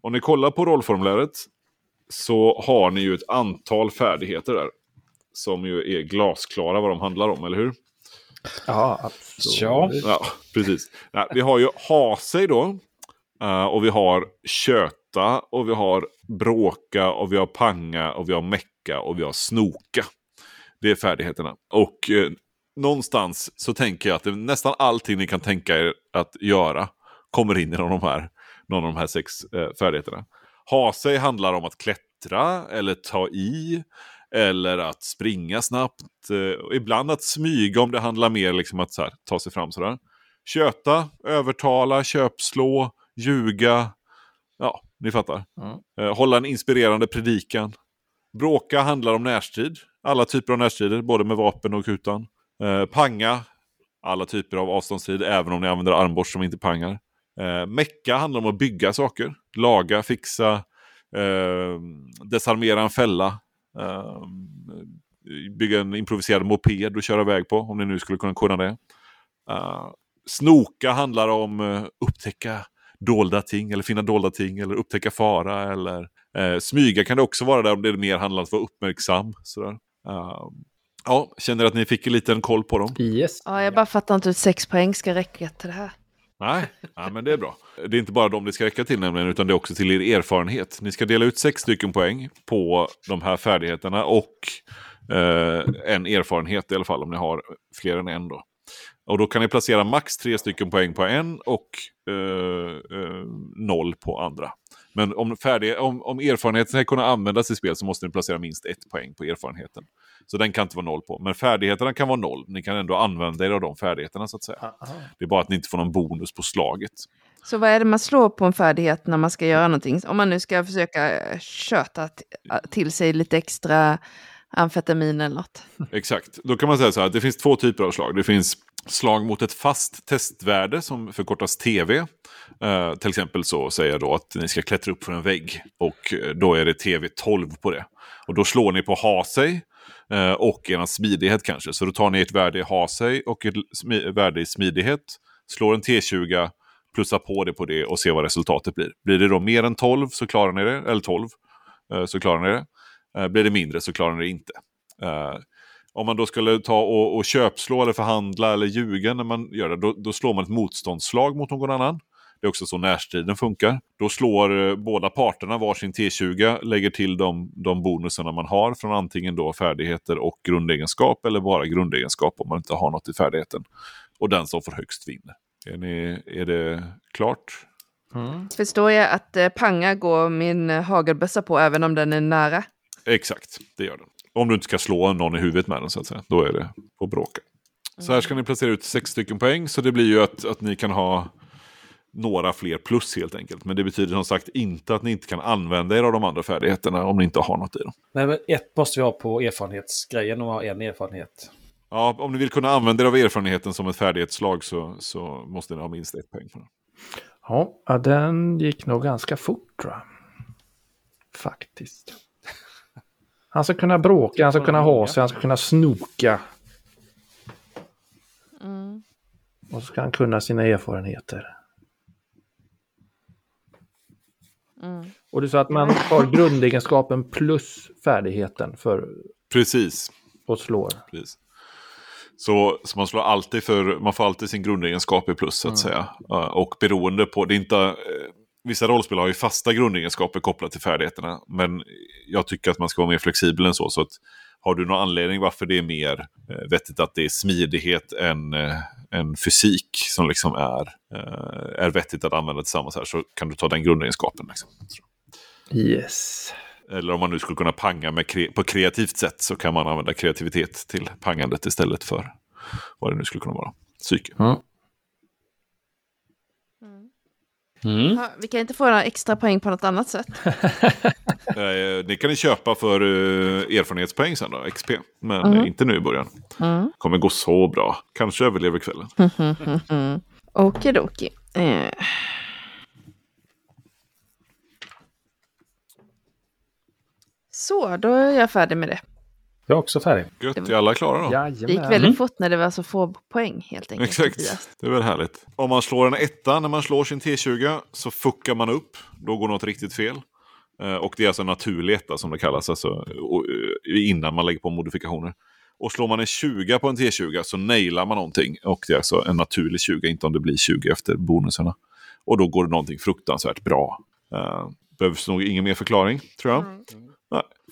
B: Om ni kollar på rollformuläret så har ni ju ett antal färdigheter där. Som ju är glasklara vad de handlar om, eller hur?
C: Ja, absolut.
A: Ja.
B: Ja, precis. Nej, vi har ju ha sig då. Eh, och vi har köta och vi har bråka och vi har panga och vi har mecka och vi har snoka. Det är färdigheterna. Och eh, någonstans så tänker jag att det, nästan allting ni kan tänka er att göra kommer in i någon av de här, någon av de här sex eh, färdigheterna. Ha sig handlar om att klättra eller ta i eller att springa snabbt. Och ibland att smyga om det handlar mer liksom att så här, ta sig fram sådär. Köta, övertala, köpslå, ljuga. Ja, ni fattar.
C: Mm.
B: Eh, hålla en inspirerande predikan. Bråka handlar om närstrid. Alla typer av närstrider, både med vapen och utan. Eh, panga, alla typer av avståndsstrid, även om ni använder armborst som inte pangar. Eh, mecka handlar om att bygga saker. Laga, fixa, eh, desarmera en fälla. Eh, bygga en improviserad moped och köra iväg på, om ni nu skulle kunna kunna det. Eh, snoka handlar om uh, upptäcka dolda ting, eller finna dolda ting, eller upptäcka fara. Eller, eh, smyga kan det också vara där om det mer handlar om att vara uppmärksam. Sådär. Eh, ja, känner att ni fick en liten koll på dem?
C: Yes.
D: Ja, jag bara fattar inte hur sex poäng ska räcka till det här.
B: Nej, ja, men det är bra. Det är inte bara de det ska räcka till nämligen, utan det är också till er erfarenhet. Ni ska dela ut sex stycken poäng på de här färdigheterna och eh, en erfarenhet i alla fall om ni har fler än en. Då. Och då kan ni placera max tre stycken poäng på en och eh, eh, noll på andra. Men om, färdig, om, om erfarenheten ska kunna användas i spel så måste ni placera minst ett poäng på erfarenheten. Så den kan inte vara noll på. Men färdigheterna kan vara noll. Ni kan ändå använda er av de färdigheterna så att säga. Det är bara att ni inte får någon bonus på slaget.
D: Så vad är det man slår på en färdighet när man ska göra någonting? Om man nu ska försöka köta t- till sig lite extra amfetamin eller något.
B: Exakt. Då kan man säga så här att det finns två typer av slag. Det finns slag mot ett fast testvärde som förkortas TV. Eh, till exempel så säger jag då att ni ska klättra upp för en vägg och eh, då är det TV 12 på det. Och då slår ni på ha sig eh, och er smidighet kanske. Så då tar ni ett värde i ha sig och ett smi- värde i smidighet. Slår en T20, plussar på det på det och ser vad resultatet blir. Blir det då mer än 12 så klarar ni det, eller 12 eh, så klarar ni det. Eh, Blir det mindre så klarar ni det inte. Eh, om man då skulle ta och, och köpslå eller förhandla eller ljuga när man gör det, då, då slår man ett motståndsslag mot någon annan. Det är också så närstriden funkar. Då slår eh, båda parterna varsin T20, lägger till de, de bonusarna man har från antingen då färdigheter och grundegenskap eller bara grundegenskap om man inte har något i färdigheten. Och den som får högst vinner. Är, ni, är det klart?
C: Mm.
D: Förstår jag att eh, panga går min eh, hagelbössa på även om den är nära?
B: Exakt, det gör den. Om du inte ska slå någon i huvudet med den så att säga. Då är det på bråka. Så här ska ni placera ut sex stycken poäng. Så det blir ju att, att ni kan ha några fler plus helt enkelt. Men det betyder som sagt inte att ni inte kan använda er av de andra färdigheterna om ni inte har något i dem.
A: Nej, men ett måste vi ha på erfarenhetsgrejen och ha en erfarenhet.
B: Ja, om ni vill kunna använda er av erfarenheten som ett färdighetsslag så, så måste ni ha minst ett poäng. På den.
C: Ja, ja, den gick nog ganska fort tror jag. Faktiskt. Han ska kunna bråka, han ska kunna ha sig, han ska kunna snoka.
D: Mm.
C: Och så ska han kunna sina erfarenheter.
D: Mm.
C: Och du sa att man har grundegenskapen plus färdigheten för
B: Precis.
C: att slå.
B: Precis. Så, så man slår alltid för, man får alltid sin grundegenskap i plus så att säga. Uh, och beroende på, det är inte, eh, vissa rollspel har ju fasta grundegenskaper kopplat till färdigheterna. Men jag tycker att man ska vara mer flexibel än så. Så att har du någon anledning varför det är mer eh, vettigt att det är smidighet än, eh, än fysik som liksom är, eh, är vettigt att använda tillsammans här så kan du ta den grundegenskapen. Liksom.
C: Yes.
B: Eller om man nu skulle kunna panga med kre på kreativt sätt så kan man använda kreativitet till pangandet istället för vad det nu skulle kunna vara. Psyke.
C: Ja.
A: Mm.
D: Vi kan inte få några extra poäng på något annat sätt.
B: Eh, det kan ni köpa för eh, erfarenhetspoäng sen då, XP. Men
D: Mm.
B: eh, inte nu i början.
D: Mm.
B: Kommer gå så bra. Kanske överlever kvällen.
D: Mm. Okidoki. Eh. Så, då är jag färdig med det.
A: Jag är också färdig.
B: Gött, är alla klara då?
D: Det gick
A: Jajamän.
D: väldigt fort när det var så få poäng helt enkelt.
B: Exakt, det är väl härligt. Om man slår en etta när man slår sin T20 så fuckar man upp. Då går något riktigt fel. Eh, Och det är alltså en naturlig etta som det kallas, alltså, eh, innan man lägger på modifikationer. Och slår man en 20 på en T20 så nailar man någonting. Och det är alltså en naturlig 20, inte om det blir 20 efter bonusarna. Och då går det någonting fruktansvärt bra. Uh, behövs nog ingen mer förklaring, tror jag. Nej.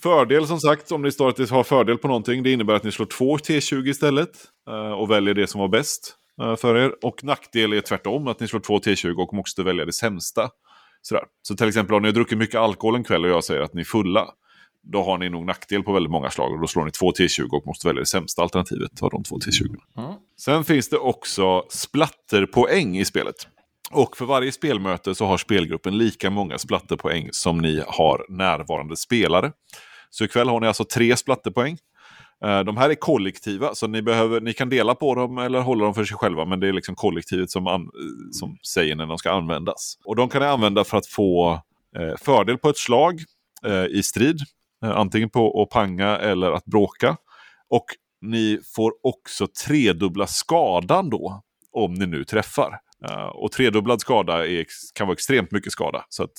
B: Fördel som sagt, om det står att det har fördel på någonting, det innebär att ni slår två T20 istället. eh, och väljer det som var bäst eh, för er. Och nackdel är tvärtom, att ni slår två T20 och måste välja det sämsta. Sådär. Så till exempel om ni har druckit mycket alkohol en kväll och jag säger att ni är fulla. Då har ni nog nackdel på väldigt många slag och då slår ni två T20 och måste välja det sämsta alternativet av de två T20.
C: Mm.
B: Sen finns det också splatterpoäng i spelet. Och för varje spelmöte så har spelgruppen lika många splatterpoäng som ni har närvarande spelare. Så ikväll har ni alltså tre splatterpoäng. Eh, de här är kollektiva, så ni, behöver, ni kan dela på dem eller hålla dem för sig själva, men det är liksom kollektivet som, an, eh, som säger när de ska användas. Och de kan ni använda för att få eh, fördel på ett slag eh, i strid, eh, antingen på att panga eller att bråka. Och ni får också tredubbla skadan då, om ni nu träffar. Eh, och tredubblad skada är, kan vara extremt mycket skada. Så att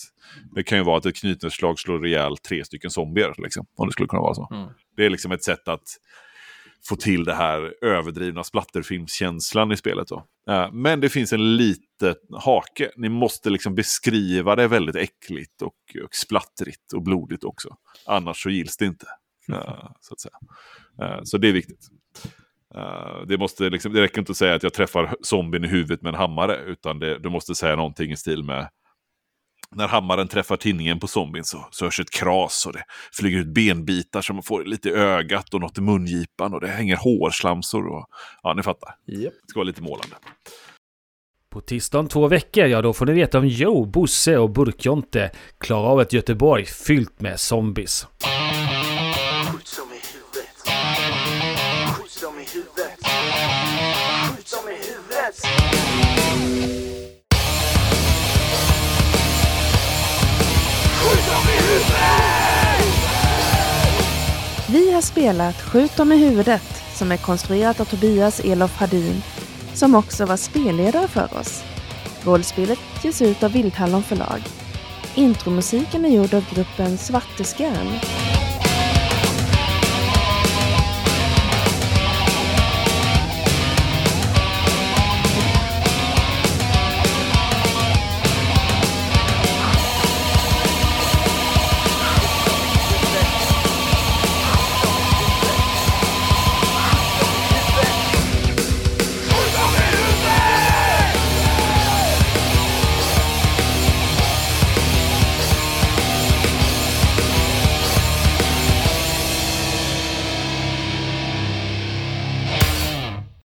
B: det kan ju vara att ett knytnävsslag slår ihjäl tre stycken zombier, liksom, om det skulle kunna vara så.
C: Mm.
B: Det är liksom ett sätt att få till det här överdrivna splatterfilmskänslan i spelet. Då. Eh, Men det finns en liten hake. Ni måste liksom beskriva det väldigt äckligt och, och splattrigt och blodigt också. Annars så gills det inte. eh, Så, att säga. Så det är viktigt. Eh, det, måste liksom, det räcker inte att säga att jag träffar zombien i huvudet med en hammare. Utan det, du måste säga någonting i stil med när hammaren träffar tinningen på zombien så, så hörs ett kras och det flyger ut benbitar som man får lite i ögat och något i mungipan och det hänger hårslamsor och ja, ni fattar.
C: Japp.
B: Det ska vara lite målande.
A: På tisdag om två veckor, ja då får ni veta om Joe, Bosse och Burkjonte klarar av ett Göteborg fyllt med zombies.
D: Spelat Skjut dem i huvudet som är konstruerat av Tobias Elof Hadin som också var spelledare för oss. Rollspelet ges ut av Vildhallon förlag. Intromusiken är gjord av gruppen Svarteskärn.